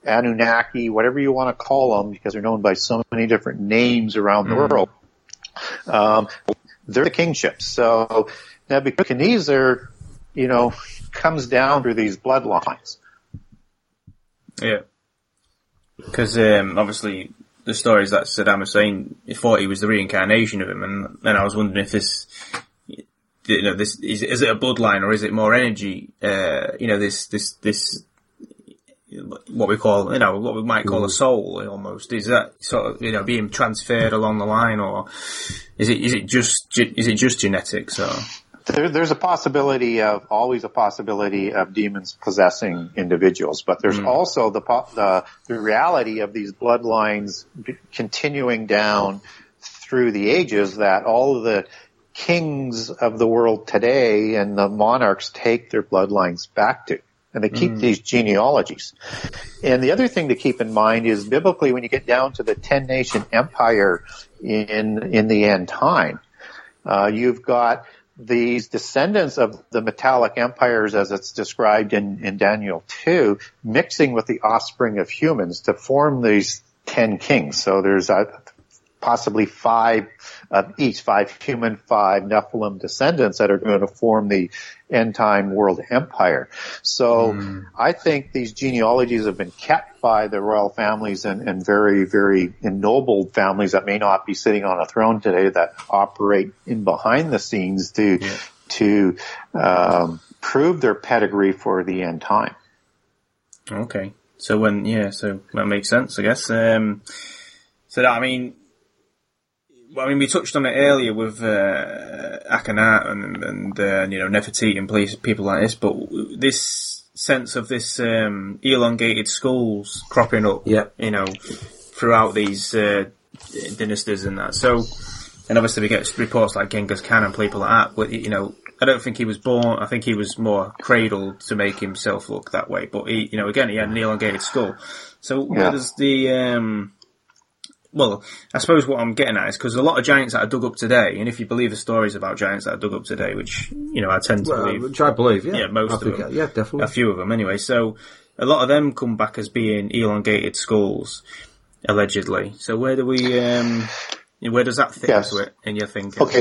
Anunnaki, whatever you want to call them, because they're known by so many different names around the mm. world. Um, they're the kingships. So Nebuchadnezzar, you know, comes down through these bloodlines. Yeah. Because um, obviously the stories that Saddam Hussein thought he was the reincarnation of him, and then I was wondering if this, you know, this is, is it a bloodline or is it more energy? Uh, you know, this this this what we call, you know, what we might call a mm. soul almost. Is that sort of, you know, being transferred along the line or is it, is it just, is it just genetics or? There, there's a possibility of, always a possibility of demons possessing individuals, but there's mm. also the, the, the reality of these bloodlines continuing down through the ages that all of the kings of the world today and the monarchs take their bloodlines back to and they keep mm. these genealogies. And the other thing to keep in mind is biblically when you get down to the ten nation empire in in the end time, uh, you've got these descendants of the metallic empires as it's described in, in Daniel 2 mixing with the offspring of humans to form these ten kings. So there's a, possibly five of each, five human, five Nephilim descendants that are going to form the end time world empire. So mm. I think these genealogies have been kept by the royal families and, and very, very ennobled families that may not be sitting on a throne today that operate in behind the scenes to, yeah. to, um, prove their pedigree for the end time. Okay. So when, yeah, so that makes sense, I guess. Um, so that, I mean, I mean, we touched on it earlier with uh, Akhenaten and, and uh, you know Nefertiti and people like this, but this sense of this um, elongated skulls cropping up, yeah. you know, throughout these uh, dynasties and that. So, and obviously we get reports like Genghis Khan and people like that. But you know, I don't think he was born. I think he was more cradled to make himself look that way. But he, you know, again, he had an elongated skull. So yeah. where does the um, well, I suppose what I'm getting at is because a lot of giants that are dug up today, and if you believe the stories about giants that are dug up today, which you know I tend to well, believe, which I believe, yeah, yeah most of them, yeah, definitely, a few of them anyway. So a lot of them come back as being elongated skulls, allegedly. So where do we, um, where does that fit yes. into it in your thinking? Okay,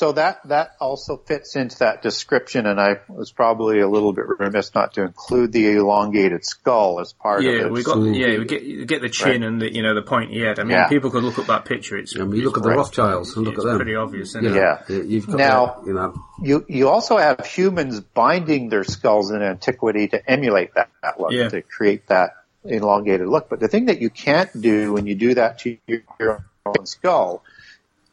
so that that also fits into that description, and I was probably a little bit remiss not to include the elongated skull as part yeah, of it. Yeah, we got yeah, we get get the chin right. and the you know the pointy head. I mean, yeah. people could look at that picture. It's and we look at the right. Rothschilds and look at them. Pretty obvious, yeah. It? You've got now, you know, you you also have humans binding their skulls in antiquity to emulate that, that look yeah. to create that elongated look. But the thing that you can't do when you do that to your own skull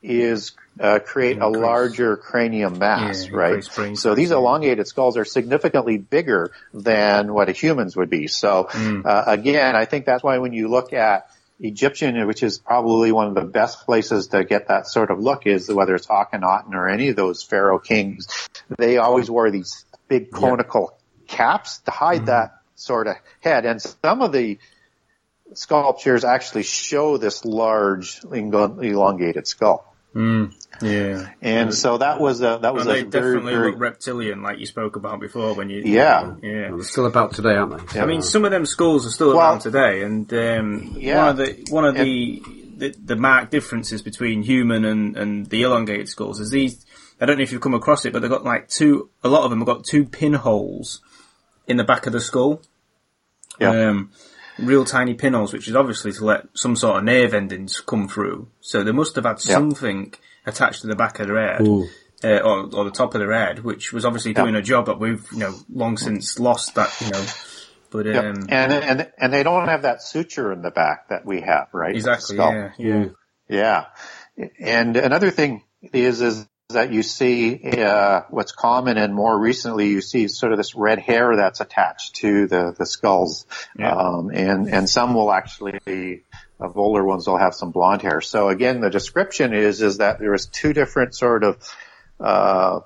is uh, create a larger cranium mass, yeah, right? So these elongated skulls are significantly bigger than what a human's would be. So mm. uh, again, I think that's why when you look at Egyptian, which is probably one of the best places to get that sort of look, is whether it's Akhenaten or any of those pharaoh kings, they always wore these big conical yeah. caps to hide mm. that sort of head. And some of the sculptures actually show this large elongated skull. Mm, yeah, and so that was a that was well, a they very, definitely very, look reptilian, like you spoke about before. When you yeah yeah, well, they're still about today, aren't they? I mean, some of them schools are still well, around today, and um, yeah. one of the one of the, the the marked differences between human and and the elongated schools is these. I don't know if you've come across it, but they've got like two. A lot of them have got two pinholes in the back of the skull. Yeah. Um, real tiny pinholes, which is obviously to let some sort of nerve endings come through. So they must have had something attached to the back of their head. Uh, or, or the top of their head, which was obviously doing a job that we've, you know, long since lost that, you know, but, um, yep. and, and, and they don't have that suture in the back that we have, right? Exactly. Yeah. Yeah. Yeah. And another thing is, is that you see uh, what's common and more recently you see sort of this red hair that's attached to the the skulls yeah. um, and and some will actually of older ones will have some blonde hair so again the description is is that there is two different sort of uh,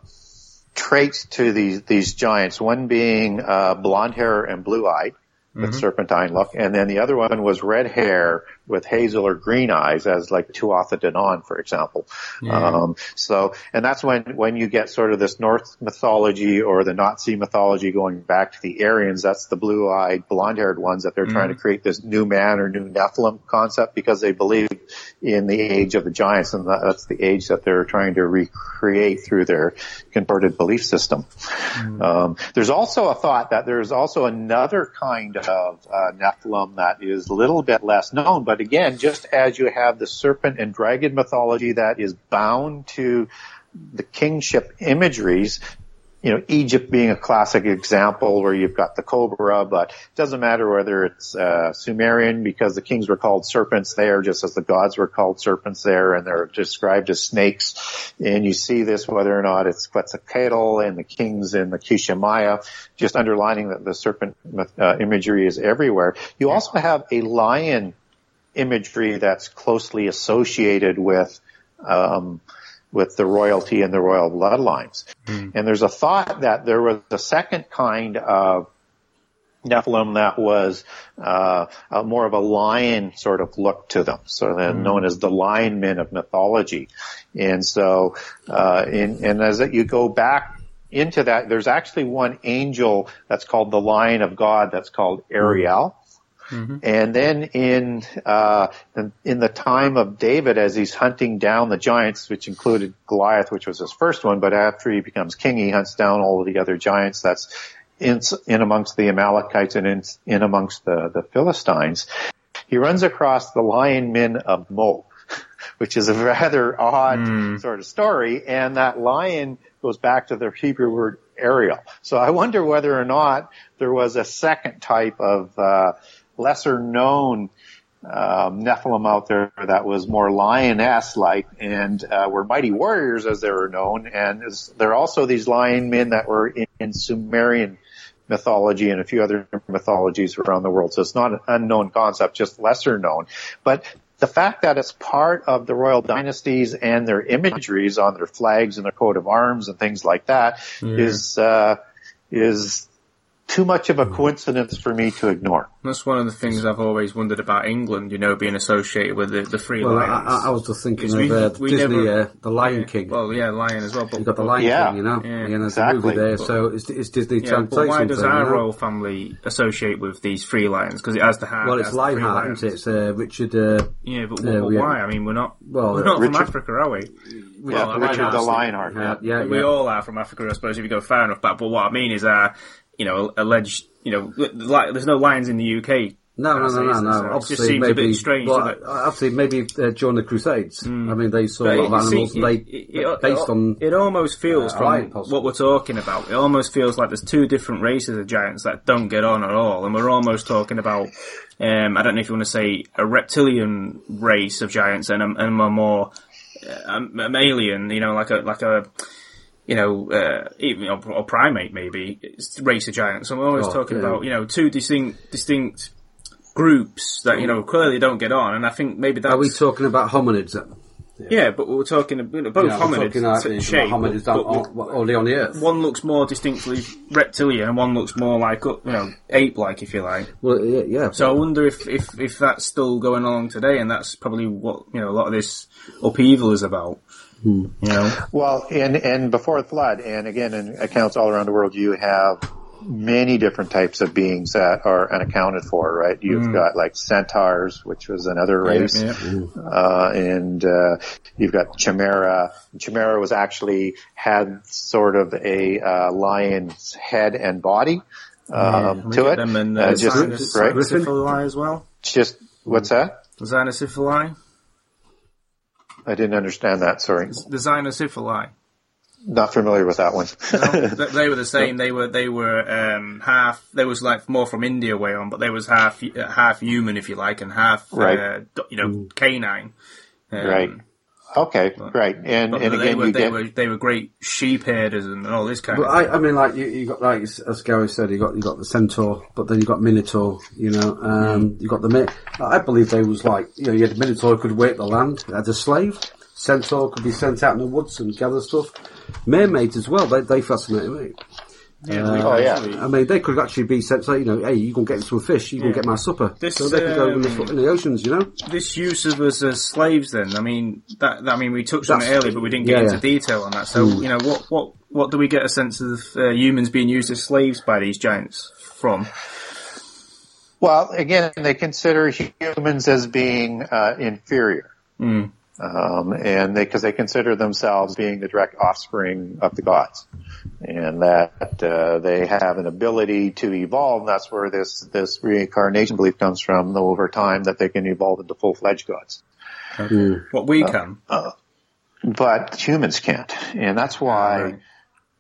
traits to these these giants one being uh, blonde hair and blue eyed with mm-hmm. serpentine look. And then the other one was red hair with hazel or green eyes as like Tuatha De Danann, for example. Yeah. Um, so, and that's when, when you get sort of this Norse mythology or the Nazi mythology going back to the Aryans, that's the blue-eyed, blonde-haired ones that they're mm-hmm. trying to create this new man or new Nephilim concept because they believe in the age of the giants and that's the age that they're trying to recreate through their converted belief system. Mm-hmm. Um, there's also a thought that there's also another kind of uh, Nephilim that is a little bit less known, but again, just as you have the serpent and dragon mythology that is bound to the kingship imageries, you know, Egypt being a classic example where you've got the cobra, but it doesn't matter whether it's uh, Sumerian because the kings were called serpents there, just as the gods were called serpents there, and they're described as snakes. And you see this whether or not it's Quetzalcoatl and the kings in the Quiché Maya, just underlining that the serpent uh, imagery is everywhere. You also have a lion imagery that's closely associated with um, with the royalty and the royal bloodlines. Mm. And there's a thought that there was a second kind of Nephilim that was uh, more of a lion sort of look to them, so then mm. known as the lion men of mythology. And so, uh, in, and as you go back into that, there's actually one angel that's called the Lion of God that's called Ariel. Mm-hmm. And then in, uh, in the time of David, as he's hunting down the giants, which included Goliath, which was his first one, but after he becomes king, he hunts down all of the other giants. That's in, in amongst the Amalekites and in, in amongst the, the Philistines. He runs across the lion men of Mo, which is a rather odd mm. sort of story. And that lion goes back to the Hebrew word Ariel. So I wonder whether or not there was a second type of, uh, lesser known um, Nephilim out there that was more lioness like and uh, were mighty warriors as they were known. And there are also these lion men that were in, in, Sumerian mythology and a few other mythologies around the world. So it's not an unknown concept, just lesser known. But the fact that it's part of the royal dynasties and their imageries on their flags and their coat of arms and things like that mm. is uh, is too much of a coincidence for me to ignore. That's one of the things I've always wondered about England, you know, being associated with the, the Free well, Lions. I, I, was just thinking of we, uh, we Disney, never, uh, the Lion King. Well, yeah, Lion as well. But You've got the Lion yeah, King, you know, yeah, yeah exactly. a movie there. But, so it's, it's Disney yeah, but why does our you know? royal family associate with these Free Lions? Because it has the heart. Well, it's Lionheart, isn't it? It's uh, Richard. Uh, yeah, but, uh, why? I mean, we're not. Well, we're not Richard, from Africa, are we? Well, yeah, Richard the Lionheart. Yeah, yeah, we all are from Africa, I suppose. If you go far enough back, but what I mean is, uh, you know, alleged you know, there's no lions in the UK. No, no, no, no, no. So obviously, it just seems maybe, a bit strange. Well, obviously, maybe uh, during the Crusades. Mm. I mean, they saw but a lot of animals. See, it, it, based it, on it almost feels uh, from what we're talking about. It almost feels like there's two different races of giants that don't get on at all, and we're almost talking about. Um, I don't know if you want to say a reptilian race of giants and a, and a more uh, um, alien, you know, like a like a you know, uh, even or, or, primate maybe race of giants. So I'm always oh, talking yeah. about you know two distinct distinct groups that you know clearly don't get on, and I think maybe that's. Are we talking about hominids? Then? Yeah. yeah, but we're talking know, both yeah, hominids, talking, shape, hominids but, but, only on the earth. One looks more distinctly reptilian, and one looks more like you know ape-like, if you like. Well, yeah. yeah so I wonder if, if if that's still going along today, and that's probably what you know a lot of this upheaval is about. Hmm. You know? Well, and, and before the flood, and again, in accounts all around the world, you have many different types of beings that are unaccounted for, right? You've mm. got like centaurs, which was another race, yeah, yeah. Uh, and uh, you've got chimera. Chimera was actually had sort of a uh, lion's head and body, um, to it. And, uh, just right, as well. Just what's that? Cynocephali. I didn't understand that. Sorry. The Cynocephali. Not familiar with that one. no, they were the same. They were they were um, half. They was like more from India way on, but they was half half human, if you like, and half right. Uh, you know mm. canine. Um, right. Okay, but, right, and and again, were, they get... were they were great sheep herders and all this kind. But of. I, I mean, like you, you got like as Gary said, you got you got the centaur, but then you got minotaur. You know, um, mm. you got the. I believe they was like you know you had the minotaur could work the land as a slave. Centaur could be sent out in the woods and gather stuff. Mermaids as well. They they fascinate me. Yeah, uh, oh yeah. I mean, they could actually be sent. So you know, hey, you can get some fish. You yeah. can get my supper. This, so they could go in the, um, in the, oceans. You know, this use of us as slaves. Then, I mean, that, that I mean, we touched That's, on it earlier, but we didn't get yeah, into yeah. detail on that. So, mm. you know, what what what do we get a sense of uh, humans being used as slaves by these giants from? Well, again, they consider humans as being uh, inferior. Mm. Um, and they, cause they consider themselves being the direct offspring of the gods. And that, uh, they have an ability to evolve. That's where this, this reincarnation belief comes from over time that they can evolve into full-fledged gods. Okay. What we can. Uh, uh, but humans can't. And that's why, right.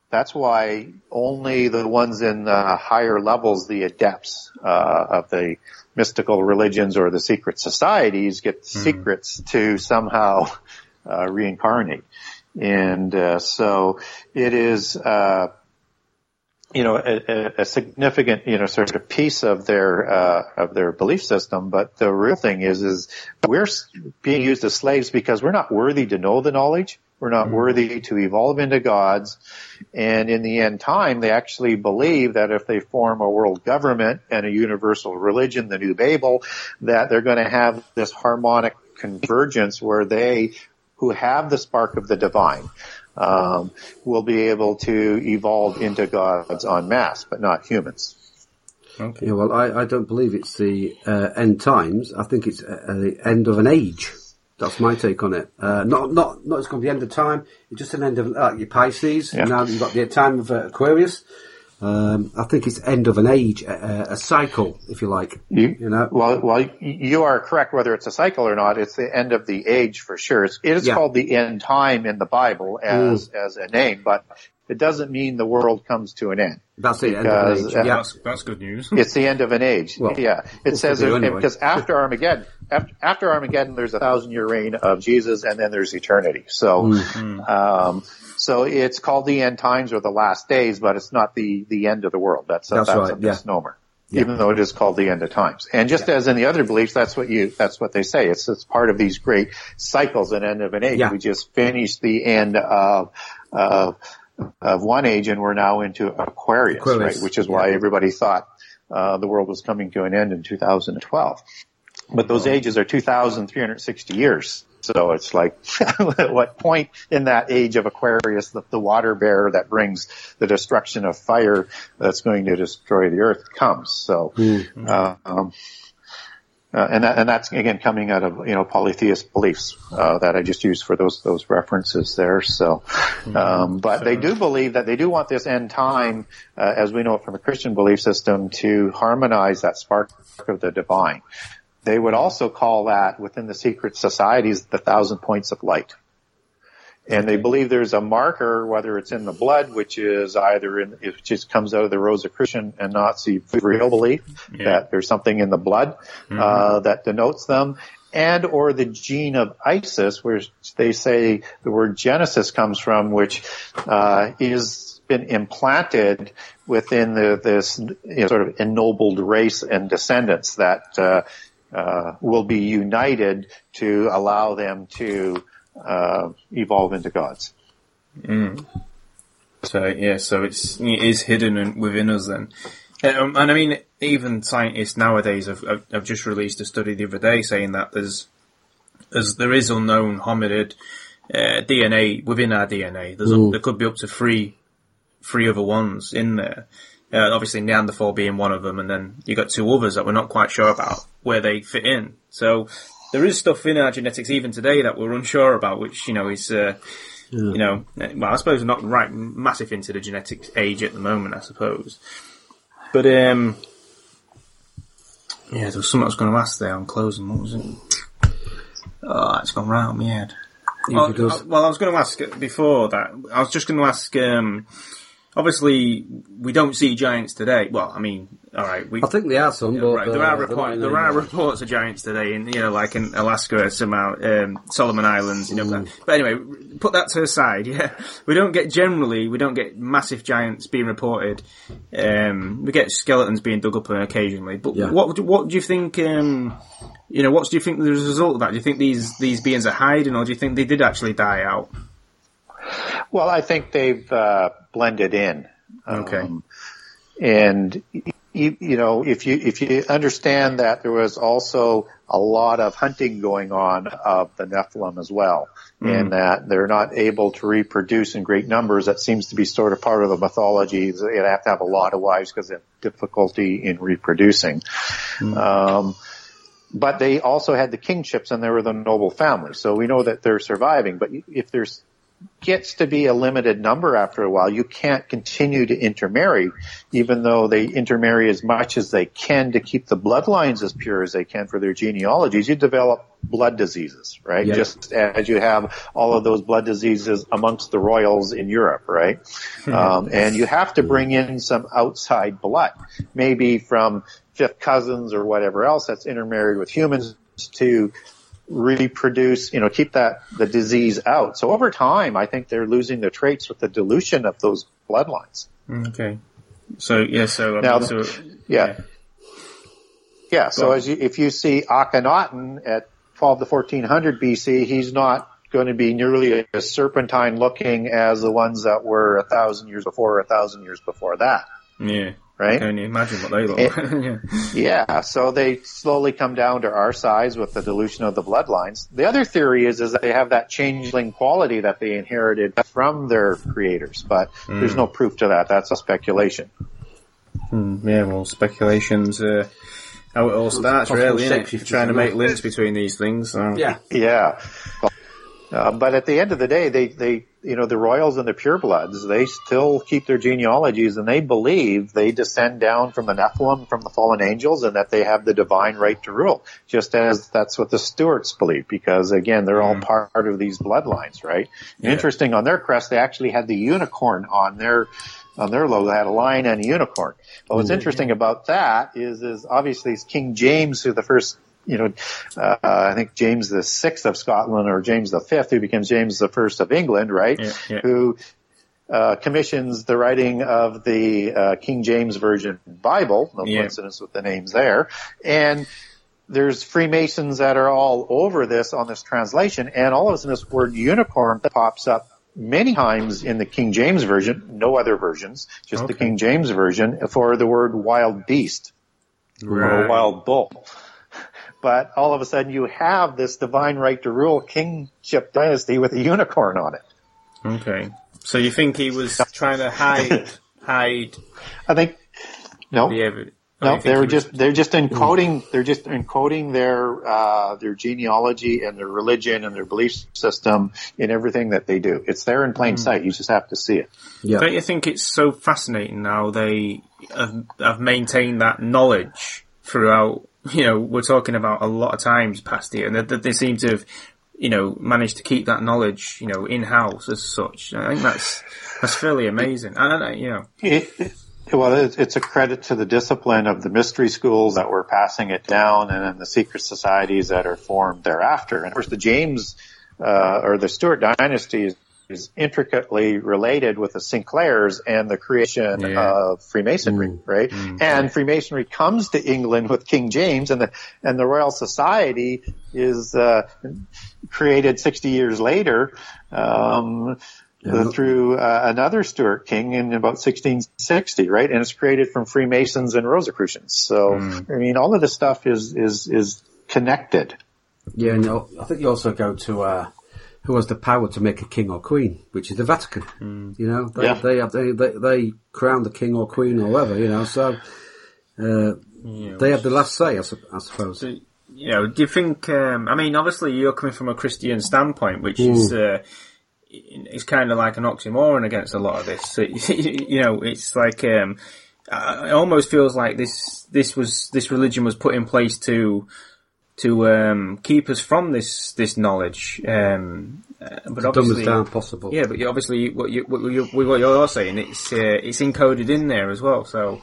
that's why only the ones in the higher levels, the adepts, uh, of the, mystical religions or the secret societies get mm-hmm. secrets to somehow uh, reincarnate. And uh, so it is, uh, you know, a, a, significant, you know, sort of piece of their uh, of their belief system. But the real thing is, is we're being used as slaves because we're not worthy to know the knowledge. We're not mm-hmm. worthy to evolve into gods. And in the end time, they actually believe that if they form a world government and a universal religion, the new Babel, that they're going to have this harmonic convergence where they, who have the spark of the divine, um, will be able to evolve into gods en masse, but not humans. Okay. Yeah, well, I, I don't believe it's the uh, end times. I think it's uh, the end of an age. That's my take on it. Uh, not not not it's going to be the end of time. It's just an end of like your Pisces. Yeah. Now you've got the time of uh, Aquarius. Um, I think it's end of an age, a, a cycle, if you like. You, you, know. Well, well, you are correct. Whether it's a cycle or not, it's the end of the age for sure. It's, it is yeah. called the end time in the Bible as mm. as a name, but it doesn't mean the world comes to an end. That's the end of an age. Uh, yeah. That's, that's, good news. it's the end of an age. Well, yeah. It says, it, anyway. because after Armageddon, after, after, Armageddon, there's a thousand year reign of Jesus and then there's eternity. So, mm-hmm. um, so it's called the end times or the last days, but it's not the, the end of the world. That's a, that's, that's right. a misnomer. Yeah. Even though it is called the end of times. And just yeah. as in the other beliefs, that's what you, that's what they say. It's, it's part of these great cycles and end of an age. We just finished the end of, of, of one age and we're now into Aquarius, Aquarius. right? Which is why everybody thought uh, the world was coming to an end in 2012. But those ages are 2,360 years. So it's like, at what point in that age of Aquarius, the, the, water bearer that brings the destruction of fire that's going to destroy the earth comes. So, mm-hmm. uh, um, uh, and that, and that's again coming out of you know polytheist beliefs uh, that I just used for those those references there. So, mm-hmm. um, but they do believe that they do want this end time, uh, as we know it from a Christian belief system, to harmonize that spark of the divine. They would also call that within the secret societies the thousand points of light. And they believe there's a marker, whether it's in the blood, which is either in, it just comes out of the Rosicrucian and Nazi real belief yeah. that there's something in the blood, mm-hmm. uh, that denotes them, and or the gene of Isis, where they say the word Genesis comes from, which, uh, is been implanted within the, this you know, sort of ennobled race and descendants that, uh, uh, will be united to allow them to uh, evolve into gods. Mm. So yeah, so it's it is hidden within us then. Um, and I mean, even scientists nowadays have, have, have, just released a study the other day saying that there's, there's there is unknown hominid uh, DNA within our DNA. There's a, there could be up to three three other ones in there. Uh, obviously Neanderthal being one of them, and then you got two others that we're not quite sure about where they fit in. So there is stuff in our genetics even today that we're unsure about, which you know is. Uh, yeah. You know, well, I suppose not right massive into the genetic age at the moment. I suppose. But um, yeah, there was something I was going to ask there on closing. What was it? Oh, it's gone right out my head. Oh, well, I was going to ask before that. I was just going to ask. Um, obviously, we don't see giants today. Well, I mean, all right. We, I think there are some, but right, there are report, there are reports of giants today, in you know, like in Alaska, some um, Solomon Islands, you know. Mm. But anyway, put that to the side. Yeah, we don't get generally, we don't get massive giants being reported. Um, we get skeletons being dug up occasionally. But yeah. what what do you think? Um, you know, what do you think the result of that? Do you think these these beings are hiding, or do you think they did actually die out? Well, I think they've uh, blended in. Okay. Um, and you, you, know, if you if you understand that there was also a lot of hunting going on of the Nephilim as well, mm. and that they're not able to reproduce in great numbers, that seems to be sort of part of the mythology. They have to have a lot of wives because they have difficulty in reproducing. Mm. Um, but they also had the kingships and they were the noble family. So we know that they're surviving. But if there's gets to be a limited number after a while. You can't continue to intermarry, even though they intermarry as much as they can to keep the bloodlines as pure as they can for their genealogies. You develop blood diseases, right? Yeah. Just as you have all of those blood diseases amongst the royals in Europe, right? um, and you have to bring in some outside blood, maybe from fifth cousins or whatever else that's intermarried with humans to reproduce, you know, keep that, the disease out. So over time, I think they're losing the traits with the dilution of those bloodlines. Okay. So, yeah, so, um, now, so, yeah. yeah. yeah so as you, if you see Akhenaten at 12 to 1400 BC, he's not going to be nearly as serpentine looking as the ones that were a thousand years before, a thousand years before that. Yeah right? Can you imagine what they look like? yeah. yeah, so they slowly come down to our size with the dilution of the bloodlines. The other theory is is that they have that changeling quality that they inherited from their creators, but mm. there's no proof to that. That's a speculation. Mm, yeah, well, speculations. Uh, how it all starts, really, Trying to make links between these things. So. Yeah, yeah. Uh, but at the end of the day, they, they, you know, the royals and the purebloods, they still keep their genealogies and they believe they descend down from the Nephilim, from the fallen angels, and that they have the divine right to rule. Just as that's what the Stuarts believe, because again, they're all part of these bloodlines, right? Yeah. Interesting, on their crest, they actually had the unicorn on their, on their logo, they had a lion and a unicorn. But what's mm-hmm. interesting about that is, is obviously King James, who the first you know, uh, I think James the Sixth of Scotland or James the Fifth, who becomes James the First of England, right? Yeah, yeah. Who uh, commissions the writing of the uh, King James Version Bible. No yeah. coincidence with the names there. And there's Freemasons that are all over this on this translation, and all of a sudden this word unicorn pops up many times in the King James Version, no other versions, just okay. the King James Version for the word wild beast right. or wild bull but all of a sudden you have this divine right to rule kingship dynasty with a unicorn on it. Okay. So you think he was trying to hide, hide? I think, no. The no, they're just, was... they're just encoding, they're just encoding their, uh, their genealogy and their religion and their belief system in everything that they do. It's there in plain mm. sight. You just have to see it. Yeah. Don't you think it's so fascinating how they have, have maintained that knowledge throughout you know, we're talking about a lot of times past here, and that they seem to have, you know, managed to keep that knowledge, you know, in house as such. I think that's that's fairly amazing. And you know, it, well, it's a credit to the discipline of the mystery schools that were passing it down, and then the secret societies that are formed thereafter. And of course, the James uh, or the Stuart dynasty is intricately related with the Sinclairs and the creation yeah. of Freemasonry, mm. right? Mm. And Freemasonry comes to England with King James, and the and the Royal Society is uh, created 60 years later. Um, yeah. through uh, another Stuart king in about 1660, right? And it's created from Freemasons and Rosicrucians. So, mm. I mean, all of this stuff is is is connected. Yeah, no, I think you also go to uh, who has the power to make a king or queen, which is the Vatican. Mm. You know, they, yeah. they, have, they, they, they crown the king or queen or whatever, you know, so, uh, yeah, they have the last say, I, I suppose. So, you know, do you think, um, I mean, obviously you're coming from a Christian standpoint, which mm. is, uh, it's kind of like an oxymoron against a lot of this. So, you know, it's like, um, it almost feels like this this was this religion was put in place to to um, keep us from this this knowledge. Um, uh, but obviously, down possible. Yeah, but obviously, what you what, you, what you're saying, it's uh, it's encoded in there as well. So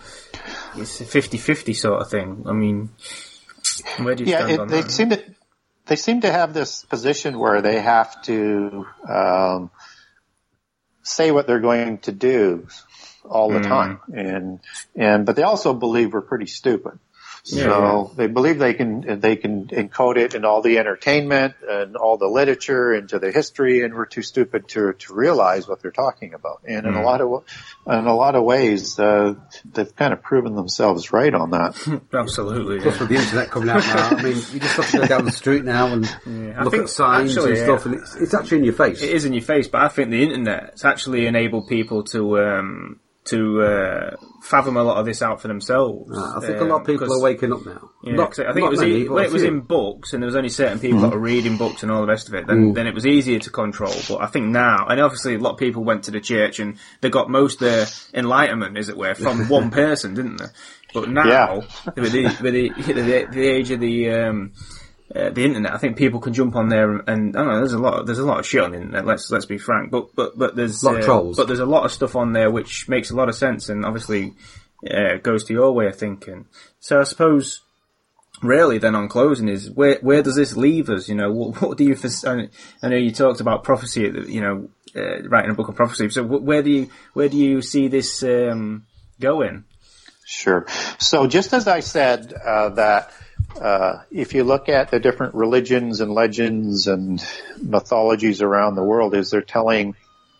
it's a 50-50 sort of thing. I mean, where do you yeah, stand it, on they that? seem to they seem to have this position where they have to um, say what they're going to do all the mm. time, and and but they also believe we're pretty stupid. Yeah, so yeah. they believe they can they can encode it in all the entertainment and all the literature into the history, and we're too stupid to to realize what they're talking about. And in a mm. lot of in a lot of ways, uh, they've kind of proven themselves right on that. Absolutely. Plus, with the internet coming out now, I mean, you just have to go down the street now and yeah, look at signs actually, and stuff, and it's, it's, actually in your face. It is in your face, but I think the internet has actually enabled people to. Um, to uh, fathom a lot of this out for themselves. I think a lot of people are waking up now. Yeah, not, I think it was many, e- when it was in books and there was only certain people mm. that were reading books and all the rest of it. Then, mm. then it was easier to control. But I think now, and obviously a lot of people went to the church and they got most of their enlightenment, as it were, from one person, didn't they? But now, yeah. with, the, with the, the, the, age of the um, uh, the internet. I think people can jump on there and, and I don't know. There's a lot. Of, there's a lot of shit on the internet. Let's let's be frank. But but but there's a lot uh, of trolls. But there's a lot of stuff on there which makes a lot of sense and obviously uh, goes to your way of thinking. So I suppose really then on closing is where where does this leave us? You know, what, what do you? I know you talked about prophecy. You know, uh, writing a book of prophecy. So where do you where do you see this um, going? Sure. So just as I said uh, that uh, if you look at the different religions and legends and mythologies around the world, is they're telling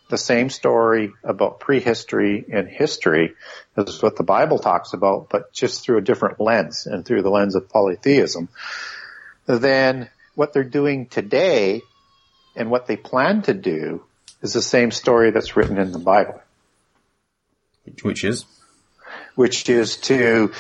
the same story about prehistory and history as what the Bible talks about, but just through a different lens and through the lens of polytheism. Then what they're doing today and what they plan to do is the same story that's written in the Bible. Which is? Which is to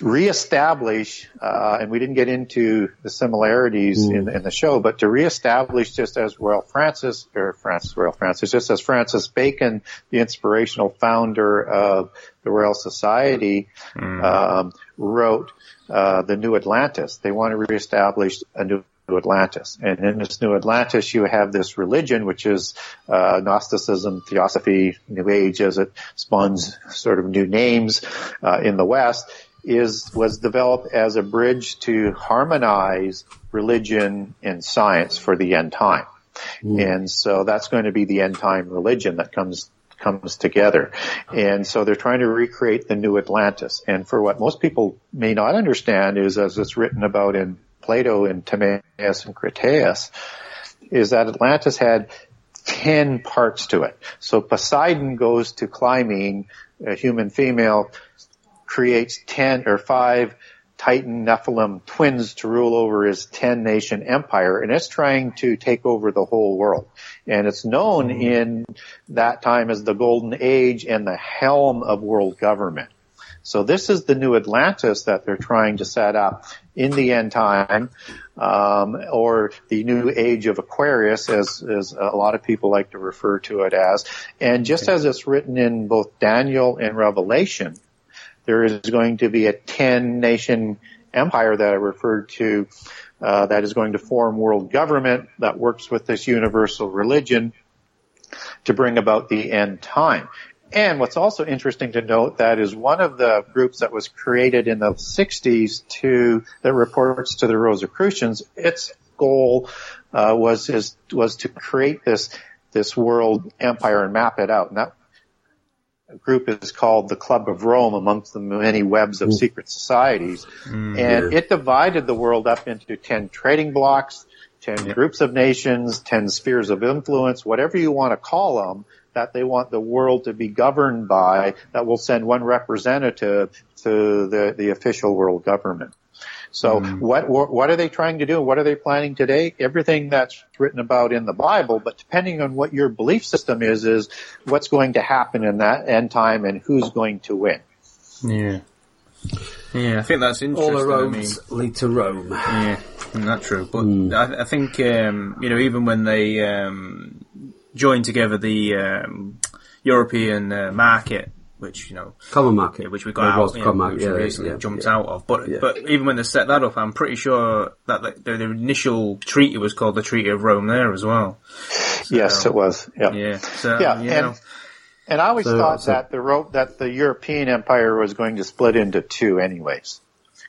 reestablish, uh, and we didn't get into the similarities mm. in, in, the show, but to reestablish just as Royal Francis, or Francis, Royal Francis, just as Francis Bacon, the inspirational founder of the Royal Society, mm. um, wrote, uh, the New Atlantis. They want to reestablish a new Atlantis. And in this new Atlantis, you have this religion, which is uh, Gnosticism, Theosophy, New Age, as it spawns sort of new names uh, in the West is was developed as a bridge to harmonize religion and science for the end time. Mm. And so that's going to be the end time religion that comes comes together. And so they're trying to recreate the new Atlantis. And for what most people may not understand is as it's written about in Plato and Timaeus and Critias, is that Atlantis had 10 parts to it. So Poseidon goes to Clymene, a human female, creates 10 or 5 Titan Nephilim twins to rule over his 10 nation empire and it's trying to take over the whole world. And it's known mm-hmm. in that time as the golden age and the helm of world government. So this is the new Atlantis that they're trying to set up in the end time, um, or the new age of Aquarius, as, as a lot of people like to refer to it as. And just as it's written in both Daniel and Revelation, there is going to be a 10 nation empire that I referred to uh, that is going to form world government that works with this universal religion to bring about the end time. And what's also interesting to note that is one of the groups that was created in the 60s to that reports to the Rosicrucians. Its goal uh, was is, was to create this this world empire and map it out. And that group is called the Club of Rome amongst the many webs of secret societies. Mm, and yeah. it divided the world up into 10 trading blocks, 10 yeah. groups of nations, 10 spheres of influence, whatever you want to call them, that they want the world to be governed by, that will send one representative to the, the official world government. So mm. what, what are they trying to do? What are they planning today? Everything that's written about in the Bible, but depending on what your belief system is, is what's going to happen in that end time and who's going to win. Yeah. Yeah, I think that's interesting. All the roads I mean, lead to Rome. Yeah, that's true. But mm. I, I, think, um, you know, even when they um, joined together the um, European uh, market which you know common market, which we got out, common market, yeah, recently yeah, jumped yeah. out of. But but even when they set that up, I'm pretty sure that the, the, the, initial treaty was called the Treaty of Rome there as well. So, yes, it was. Yeah, yeah, so, yeah. and, know. and I always so, thought so, that the ro- that the European Empire was going to split into two, anyways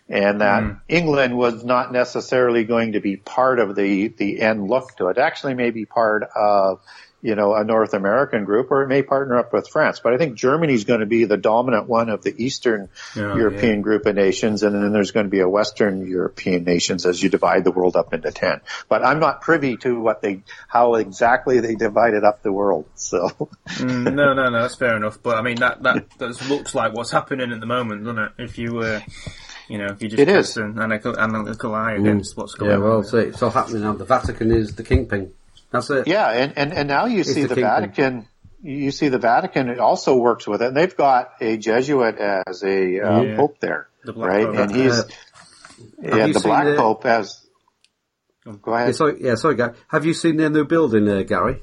and that mm. England was not necessarily going to be part of the the end look to it. Actually, may be part of you know, a North American group, or it may partner up with France. But I think Germany is going to be the dominant one of the Eastern oh, European yeah. group of nations, and then there's going to be a Western European nations as you divide the world up into ten. But I'm not privy to what they, how exactly they divided up the world. So mm, no, no, no, that's fair enough. But I mean, that that that looks like what's happening at the moment, doesn't it? If you were. Uh, you know, if you just it is. an analytical, analytical eye against mm. what's going yeah, on. Yeah, well, so it's all happening now. The Vatican is the kingpin. That's it. Yeah, and, and, and now you it's see the, the Vatican. You see the Vatican it also works with it, and they've got a Jesuit as a uh, yeah. pope there, the right? Pope. And he's uh, yeah, the Black the, Pope as. Go ahead. Yeah, sorry, yeah, sorry, Gary. Have you seen their new building, uh, Gary?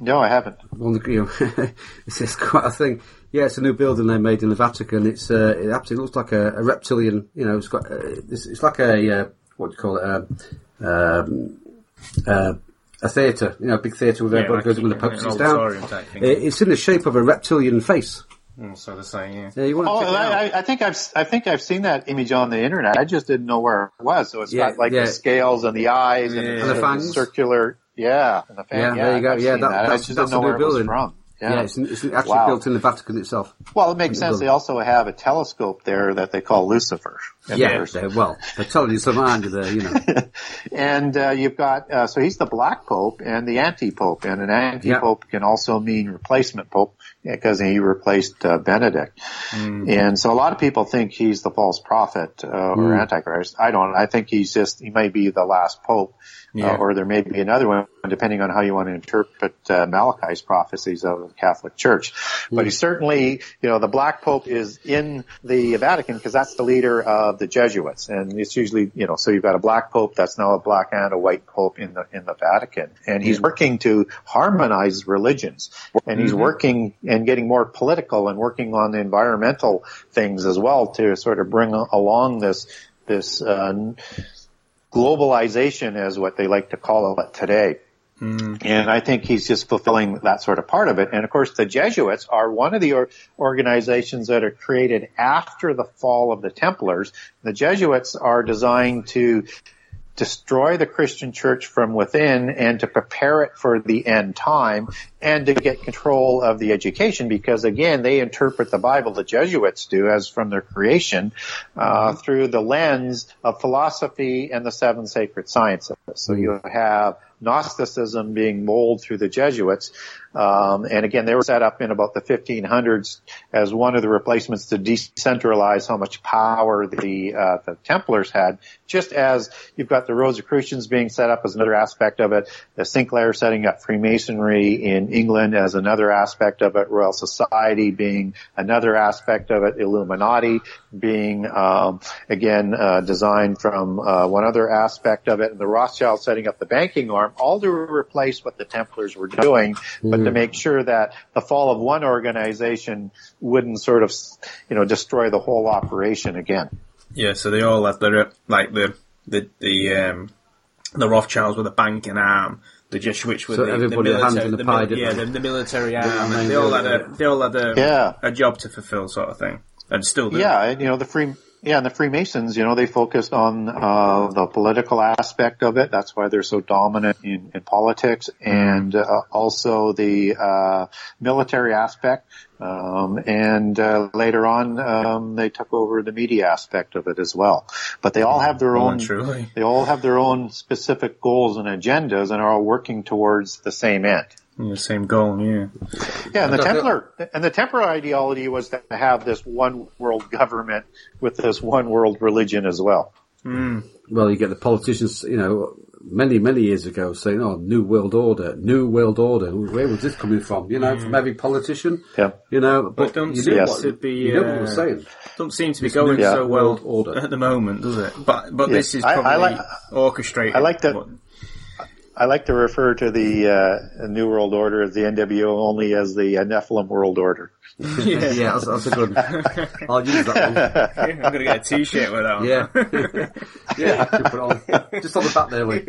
No, I haven't. On the, you know, it's, it's quite a thing. Yeah, it's a new building they made in the Vatican. It's uh, it absolutely looks like a, a reptilian. You know, it's got uh, it's, it's, like a uh, what do you call it? Um, um, uh, a theatre, you know, a big theatre with everybody goes when the Pope sits down. It's in the shape of a reptilian face. Mm, so the same, yeah. yeah you want to oh, I, I, think I've I think I've seen that image on the internet. I just didn't know where it was. So it's yeah, got like yeah. the scales and the eyes and, and, the fangs, circular. Yeah, and the fan, yeah, there you go. I've yeah, that, that. that's, I just that's didn't know where building. it was from. Yeah, yeah it's, it's, actually wow. built in the Vatican itself. Well, it makes sense. They also have a telescope there that they call Lucifer. Yeah, well, they're telling you some under there, you know. and uh, you've got uh, so he's the Black Pope and the Anti-Pope, and an Anti-Pope yeah. can also mean replacement Pope because he replaced uh, Benedict. Mm. And so a lot of people think he's the false prophet uh, or mm. Antichrist. I don't. I think he's just he may be the last Pope yeah. uh, or there may be another one depending on how you want to interpret uh, Malachy's prophecies of the Catholic Church. Mm. But he certainly, you know, the Black Pope is in the Vatican because that's the leader of the Jesuits, and it's usually, you know, so you've got a Black Pope that's now a black and a white Pope in the in the Vatican, and he's working to harmonize religions, and he's mm-hmm. working and getting more political and working on the environmental things as well to sort of bring along this this uh, globalization is what they like to call it today. Mm. And I think he's just fulfilling that sort of part of it. And of course, the Jesuits are one of the or- organizations that are created after the fall of the Templars. The Jesuits are designed to destroy the Christian church from within and to prepare it for the end time and to get control of the education because again they interpret the bible the jesuits do as from their creation uh, through the lens of philosophy and the seven sacred sciences so you have Gnosticism being molded through the Jesuits. Um, and again, they were set up in about the 1500s as one of the replacements to decentralize how much power the uh, the Templars had. Just as you've got the Rosicrucians being set up as another aspect of it, the Sinclair setting up Freemasonry in England as another aspect of it, Royal Society being another aspect of it, Illuminati being um, again uh, designed from uh, one other aspect of it, and the Rothschild setting up the banking arm, all to replace what the Templars were doing, but. To make sure that the fall of one organization wouldn't sort of, you know, destroy the whole operation again. Yeah, so they all have their like the the the um, the Rothschilds with a banking arm, the Jesuits with so the, the military, the, the pie, yeah, the, the, military arm. they all had a they all had a yeah. a job to fulfill, sort of thing and still do. Yeah, and you know the free. Yeah, and the Freemasons, you know, they focused on uh, the political aspect of it. That's why they're so dominant in, in politics, and uh, also the uh, military aspect. Um, and uh, later on, um, they took over the media aspect of it as well. But they all have their own. Truly. They all have their own specific goals and agendas, and are all working towards the same end. The same goal, yeah. Yeah, and the Templar and the Templar ideology was to have this one world government with this one world religion as well. Mm. Well, you get the politicians, you know, many many years ago saying, "Oh, new world order, new world order." Where was this coming from? You know, mm. from every politician. Yeah. You know, but, but don't you seem yes. to be. You know what uh, saying. Don't seem to be going so well order. at the moment, does it? But but this is probably I, I like, orchestrated. I like that. I like to refer to the uh, New World Order as the NWO only as the uh, Nephilim World Order. yeah, yeah that's, that's, a good one. I'll use that one. I'm going to get a t-shirt with that one. Yeah. yeah, put it on. Just on the back there, we.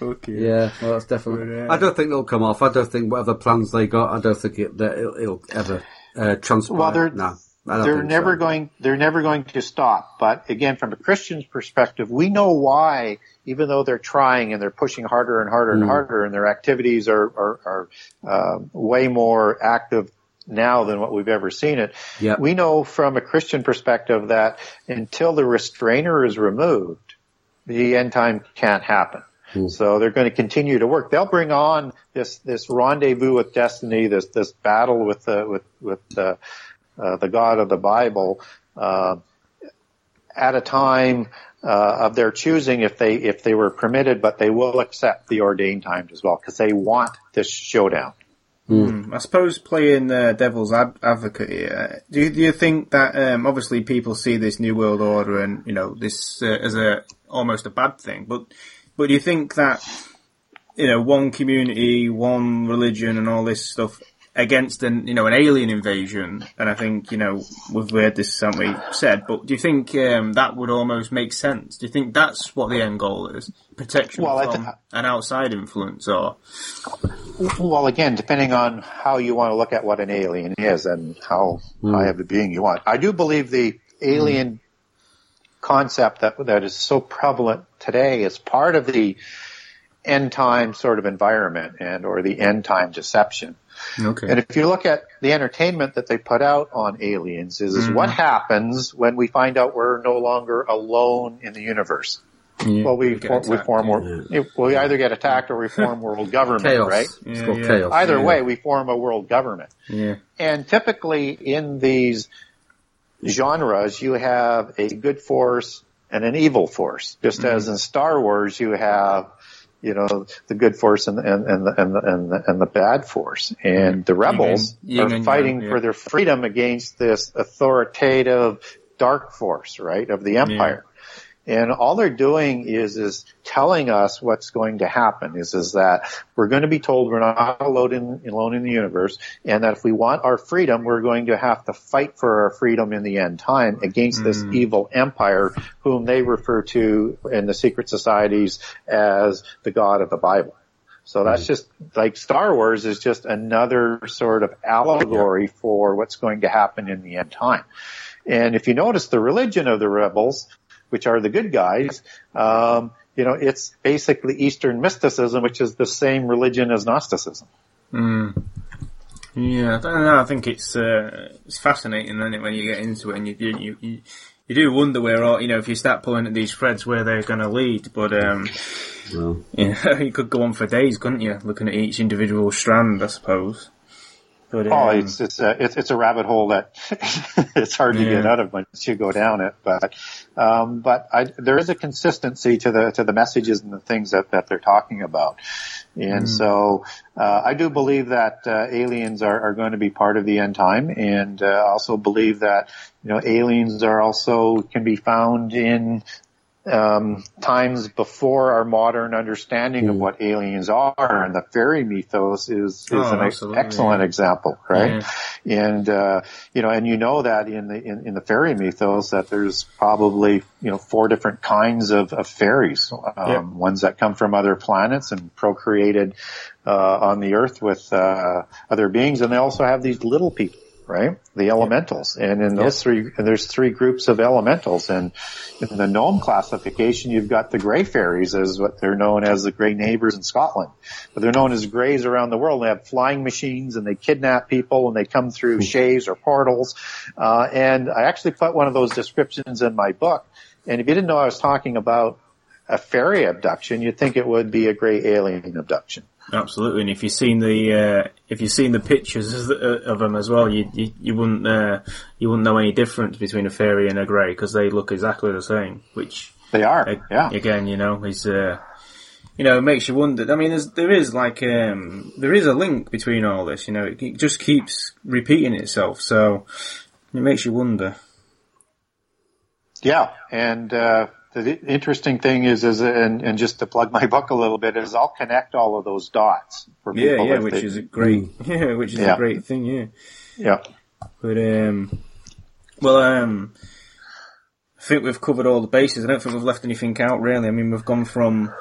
Okay. Yeah, well, that's definitely. But, uh, I don't think they'll come off. I don't think whatever plans they got, I don't think it, it'll, it'll, ever uh, transpire. Well, they're, no. They're never so. going. They're never going to stop. But again, from a Christian's perspective, we know why. Even though they're trying and they're pushing harder and harder and mm. harder, and their activities are are, are uh, way more active now than what we've ever seen it. Yep. We know from a Christian perspective that until the restrainer is removed, the end time can't happen. Mm. So they're going to continue to work. They'll bring on this this rendezvous with destiny, this this battle with the with with the uh, the God of the Bible, uh, at a time uh, of their choosing if they if they were permitted, but they will accept the ordained times as well because they want this showdown. Mm. I suppose playing uh, devil's ad- advocate here, do you, do you think that um, obviously people see this new world order and you know this uh, as a almost a bad thing, but but do you think that you know one community, one religion, and all this stuff against an you know an alien invasion, and I think you know we've heard this haven't we said, but do you think um, that would almost make sense? Do you think that's what the end goal is? Protection well, from th- an outside influence, or well, again, depending on how you want to look at what an alien is and how mm. high of a being you want. I do believe the alien mm. concept that that is so prevalent today is part of the end time sort of environment and or the end time deception. Okay. And if you look at the entertainment that they put out on aliens is, is mm-hmm. what happens when we find out we're no longer alone in the universe. Yeah, well, we, for, we form, yeah. we either get attacked or we form world government, chaos. right? Yeah, it's called chaos. Either way, we form a world government. Yeah. And typically in these genres, you have a good force and an evil force. Just mm-hmm. as in Star Wars, you have you know, the good force and, and, and, the, and, the, and, the, and the bad force. And the rebels are fighting yeah. for their freedom against this authoritative dark force, right, of the empire. And all they're doing is, is telling us what's going to happen is, is that we're going to be told we're not alone in, alone in the universe and that if we want our freedom, we're going to have to fight for our freedom in the end time against mm. this evil empire whom they refer to in the secret societies as the God of the Bible. So that's just like Star Wars is just another sort of allegory for what's going to happen in the end time. And if you notice the religion of the rebels which are the good guys, um, you know, it's basically Eastern mysticism, which is the same religion as Gnosticism. Mm. Yeah, I don't know. I think it's uh, it's fascinating, isn't it, when you get into it and you you you, you do wonder where all you know if you start pulling at these threads where they're going to lead. But um, well. yeah, you could go on for days, couldn't you? Looking at each individual strand, I suppose. Oh, it's it's a it's, it's a rabbit hole that it's hard yeah. to get out of once you go down it. But um, but I, there is a consistency to the to the messages and the things that that they're talking about, and mm. so uh, I do believe that uh, aliens are, are going to be part of the end time, and uh, also believe that you know aliens are also can be found in um, times before our modern understanding of hmm. what aliens are, and the fairy mythos is, is oh, an excellent example, right? Yeah. And uh, you know, and you know that in the in, in, the fairy mythos that there's probably you know four different kinds of, of fairies, um, yeah. ones that come from other planets and procreated uh, on the earth with uh, other beings, and they also have these little people right? The elementals. And in those three, there's three groups of elementals. And in the gnome classification, you've got the grey fairies as what they're known as the grey neighbors in Scotland. But they're known as greys around the world. They have flying machines and they kidnap people and they come through hmm. shaves or portals. Uh, and I actually put one of those descriptions in my book. And if you didn't know I was talking about a fairy abduction, you'd think it would be a grey alien abduction. Absolutely, and if you've seen the uh, if you've seen the pictures of them as well, you you, you wouldn't uh, you wouldn't know any difference between a fairy and a grey because they look exactly the same. Which they are, yeah. Again, you know, is uh, you know, it makes you wonder. I mean, there's, there is like um, there is a link between all this. You know, it, it just keeps repeating itself, so it makes you wonder. Yeah, and uh, the interesting thing is, is and, and just to plug my book a little bit, is I'll connect all of those dots for people. Yeah, yeah, which they, is a great, yeah, which is yeah. a great thing. Yeah, yeah. But um, well, um, I think we've covered all the bases. I don't think we've left anything out really. I mean, we've gone from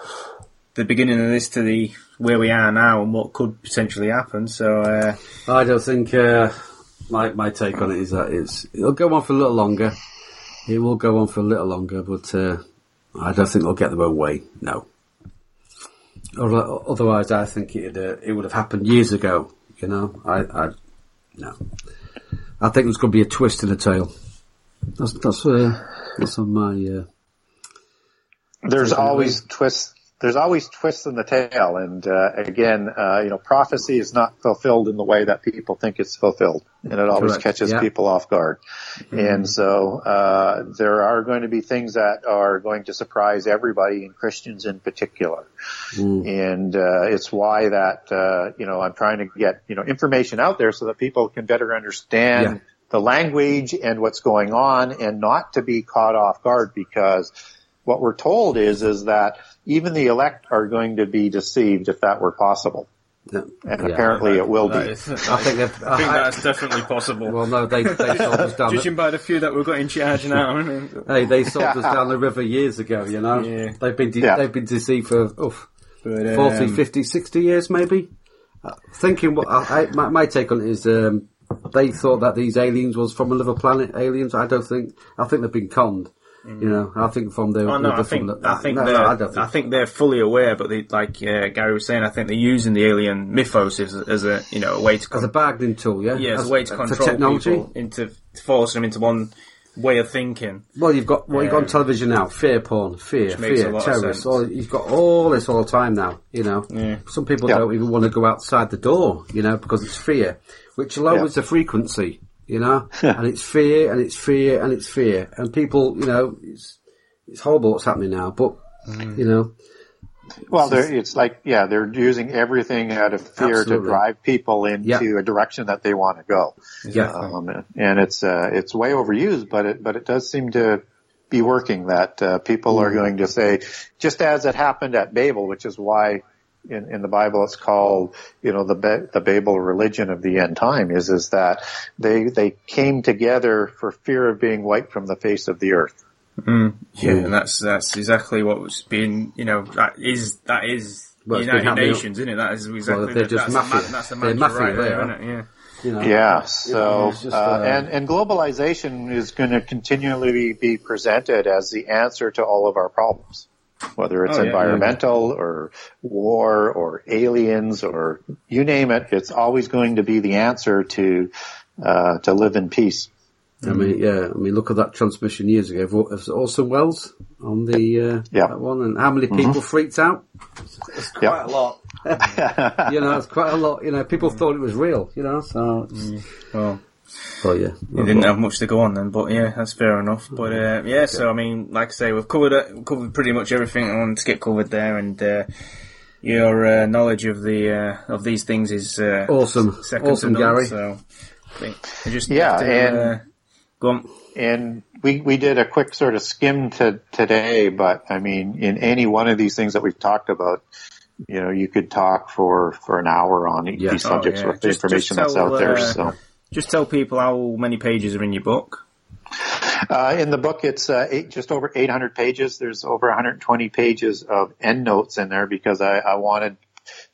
the beginning of this to the where we are now and what could potentially happen. So uh, I don't think uh, my my take on it is that it's it'll go on for a little longer. It will go on for a little longer, but uh, I don't think they'll get their own way. No. Otherwise, I think it uh, it would have happened years ago. You know, I, I no. I think there's going to be a twist in the tale. That's that's uh, that's on my. Uh, there's always twists there's always twists in the tail, and uh, again, uh, you know, prophecy is not fulfilled in the way that people think it's fulfilled, and it always Correct. catches yeah. people off guard. Mm-hmm. And so uh, there are going to be things that are going to surprise everybody, and Christians in particular. Mm. And uh, it's why that uh, you know I'm trying to get you know information out there so that people can better understand. Yeah. The language and what's going on and not to be caught off guard because what we're told is, is that even the elect are going to be deceived if that were possible. Yeah. And yeah, apparently it will be. Is, I think, I think that's definitely possible. Well, no, they, they sold us down. Judging by the few that we've got in charge now. hey, they sold us down the river years ago, you know? Yeah. They've been, de- they've been deceived for, oof, but, 40, um, 50, 60 years maybe? Uh, thinking what, I, my, my, take on it is, um, they thought that these aliens was from another planet, aliens. I don't think, I think they've been conned. You know, I think from the. Oh, no, I think, the, I think no, they're, no, I, think. I, think. they're fully aware, but they, like uh, Gary was saying, I think they're using the alien mythos as, as a you know a way to con- as a bargaining tool, yeah, yeah, as, as a way to control technology. people into forcing them into one way of thinking. Well, you've got well, you've got on television now, fear porn, fear, fear, terrorists. All, you've got all this all the time now. You know, yeah. some people yeah. don't even want to go outside the door, you know, because it's fear, which lowers yeah. the frequency you know, and it's fear and it's fear and it's fear, and people, you know, it's it's horrible what's happening now, but mm. you know. Well, it's, it's like yeah, they're using everything out of fear absolutely. to drive people into yeah. a direction that they want to go. Yeah, um, and it's uh, it's way overused, but it but it does seem to be working. That uh, people mm. are going to say, just as it happened at Babel, which is why in, in the Bible it's called, you know, the the Babel religion of the end time is is that they they came together for fear of being wiped from the face of the earth. Mm, yeah, and that's that's exactly what was being, you know, that is that is well, United Nations, isn't it? That is exactly well, they're just that's, mafia. The, that's the they're mafia right there, there, isn't it? Yeah. You know, yeah. So, just, uh, uh, and and globalization is going to continually be presented as the answer to all of our problems whether it's oh, yeah, environmental yeah. or war or aliens or you name it, it's always going to be the answer to uh, to live in peace. I mean, yeah. I mean, look at that transmission years ago of Orson Welles on the uh, yeah. that one, and how many people mm-hmm. freaked out? It's quite yep. a lot. you know, it's quite a lot. You know, people thought it was real. You know, so. Mm. Well, Oh yeah, he didn't have much to go on then, but yeah, that's fair enough. But uh, yeah, so I mean, like I say, we've covered it, covered pretty much everything I wanted to get covered there, and uh, your uh, knowledge of the uh, of these things is uh, awesome, awesome, none, Gary. So I just yeah, to, and uh, go on. and we we did a quick sort of skim to today, but I mean, in any one of these things that we've talked about, you know, you could talk for for an hour on yeah. these subjects oh, yeah. with the just, information just tell, that's out there. So just tell people how many pages are in your book. Uh, in the book, it's uh, eight, just over 800 pages. There's over 120 pages of endnotes in there because I, I wanted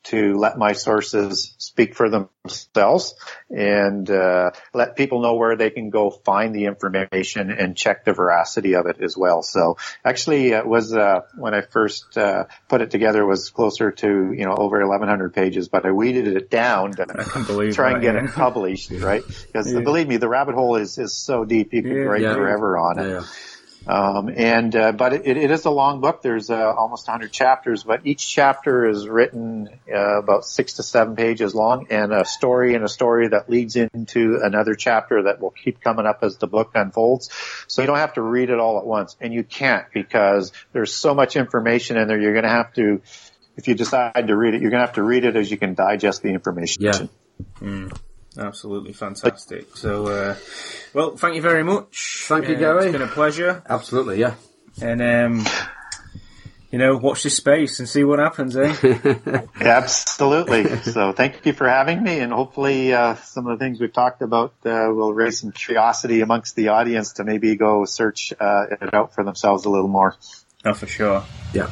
to let my sources speak for themselves and uh, let people know where they can go find the information and check the veracity of it as well. So actually, it was uh, when I first uh, put it together it was closer to you know over 1,100 pages, but I weeded it down to try and get yeah. it published, right? Because yeah. believe me, the rabbit hole is is so deep you could yeah, write forever on it. Um, and uh, but it, it is a long book. There's uh, almost 100 chapters, but each chapter is written uh, about six to seven pages long, and a story and a story that leads into another chapter that will keep coming up as the book unfolds. So you don't have to read it all at once, and you can't because there's so much information in there. You're going to have to, if you decide to read it, you're going to have to read it as you can digest the information. Yeah. Mm. Absolutely fantastic. So, uh, well, thank you very much. Thank you, Gary. It's been a pleasure. Absolutely, yeah. and um, you know, watch this space and see what happens, eh? Absolutely. So thank you for having me and hopefully, uh, some of the things we've talked about, uh, will raise some curiosity amongst the audience to maybe go search, uh, it out for themselves a little more. Oh, for sure. Yeah.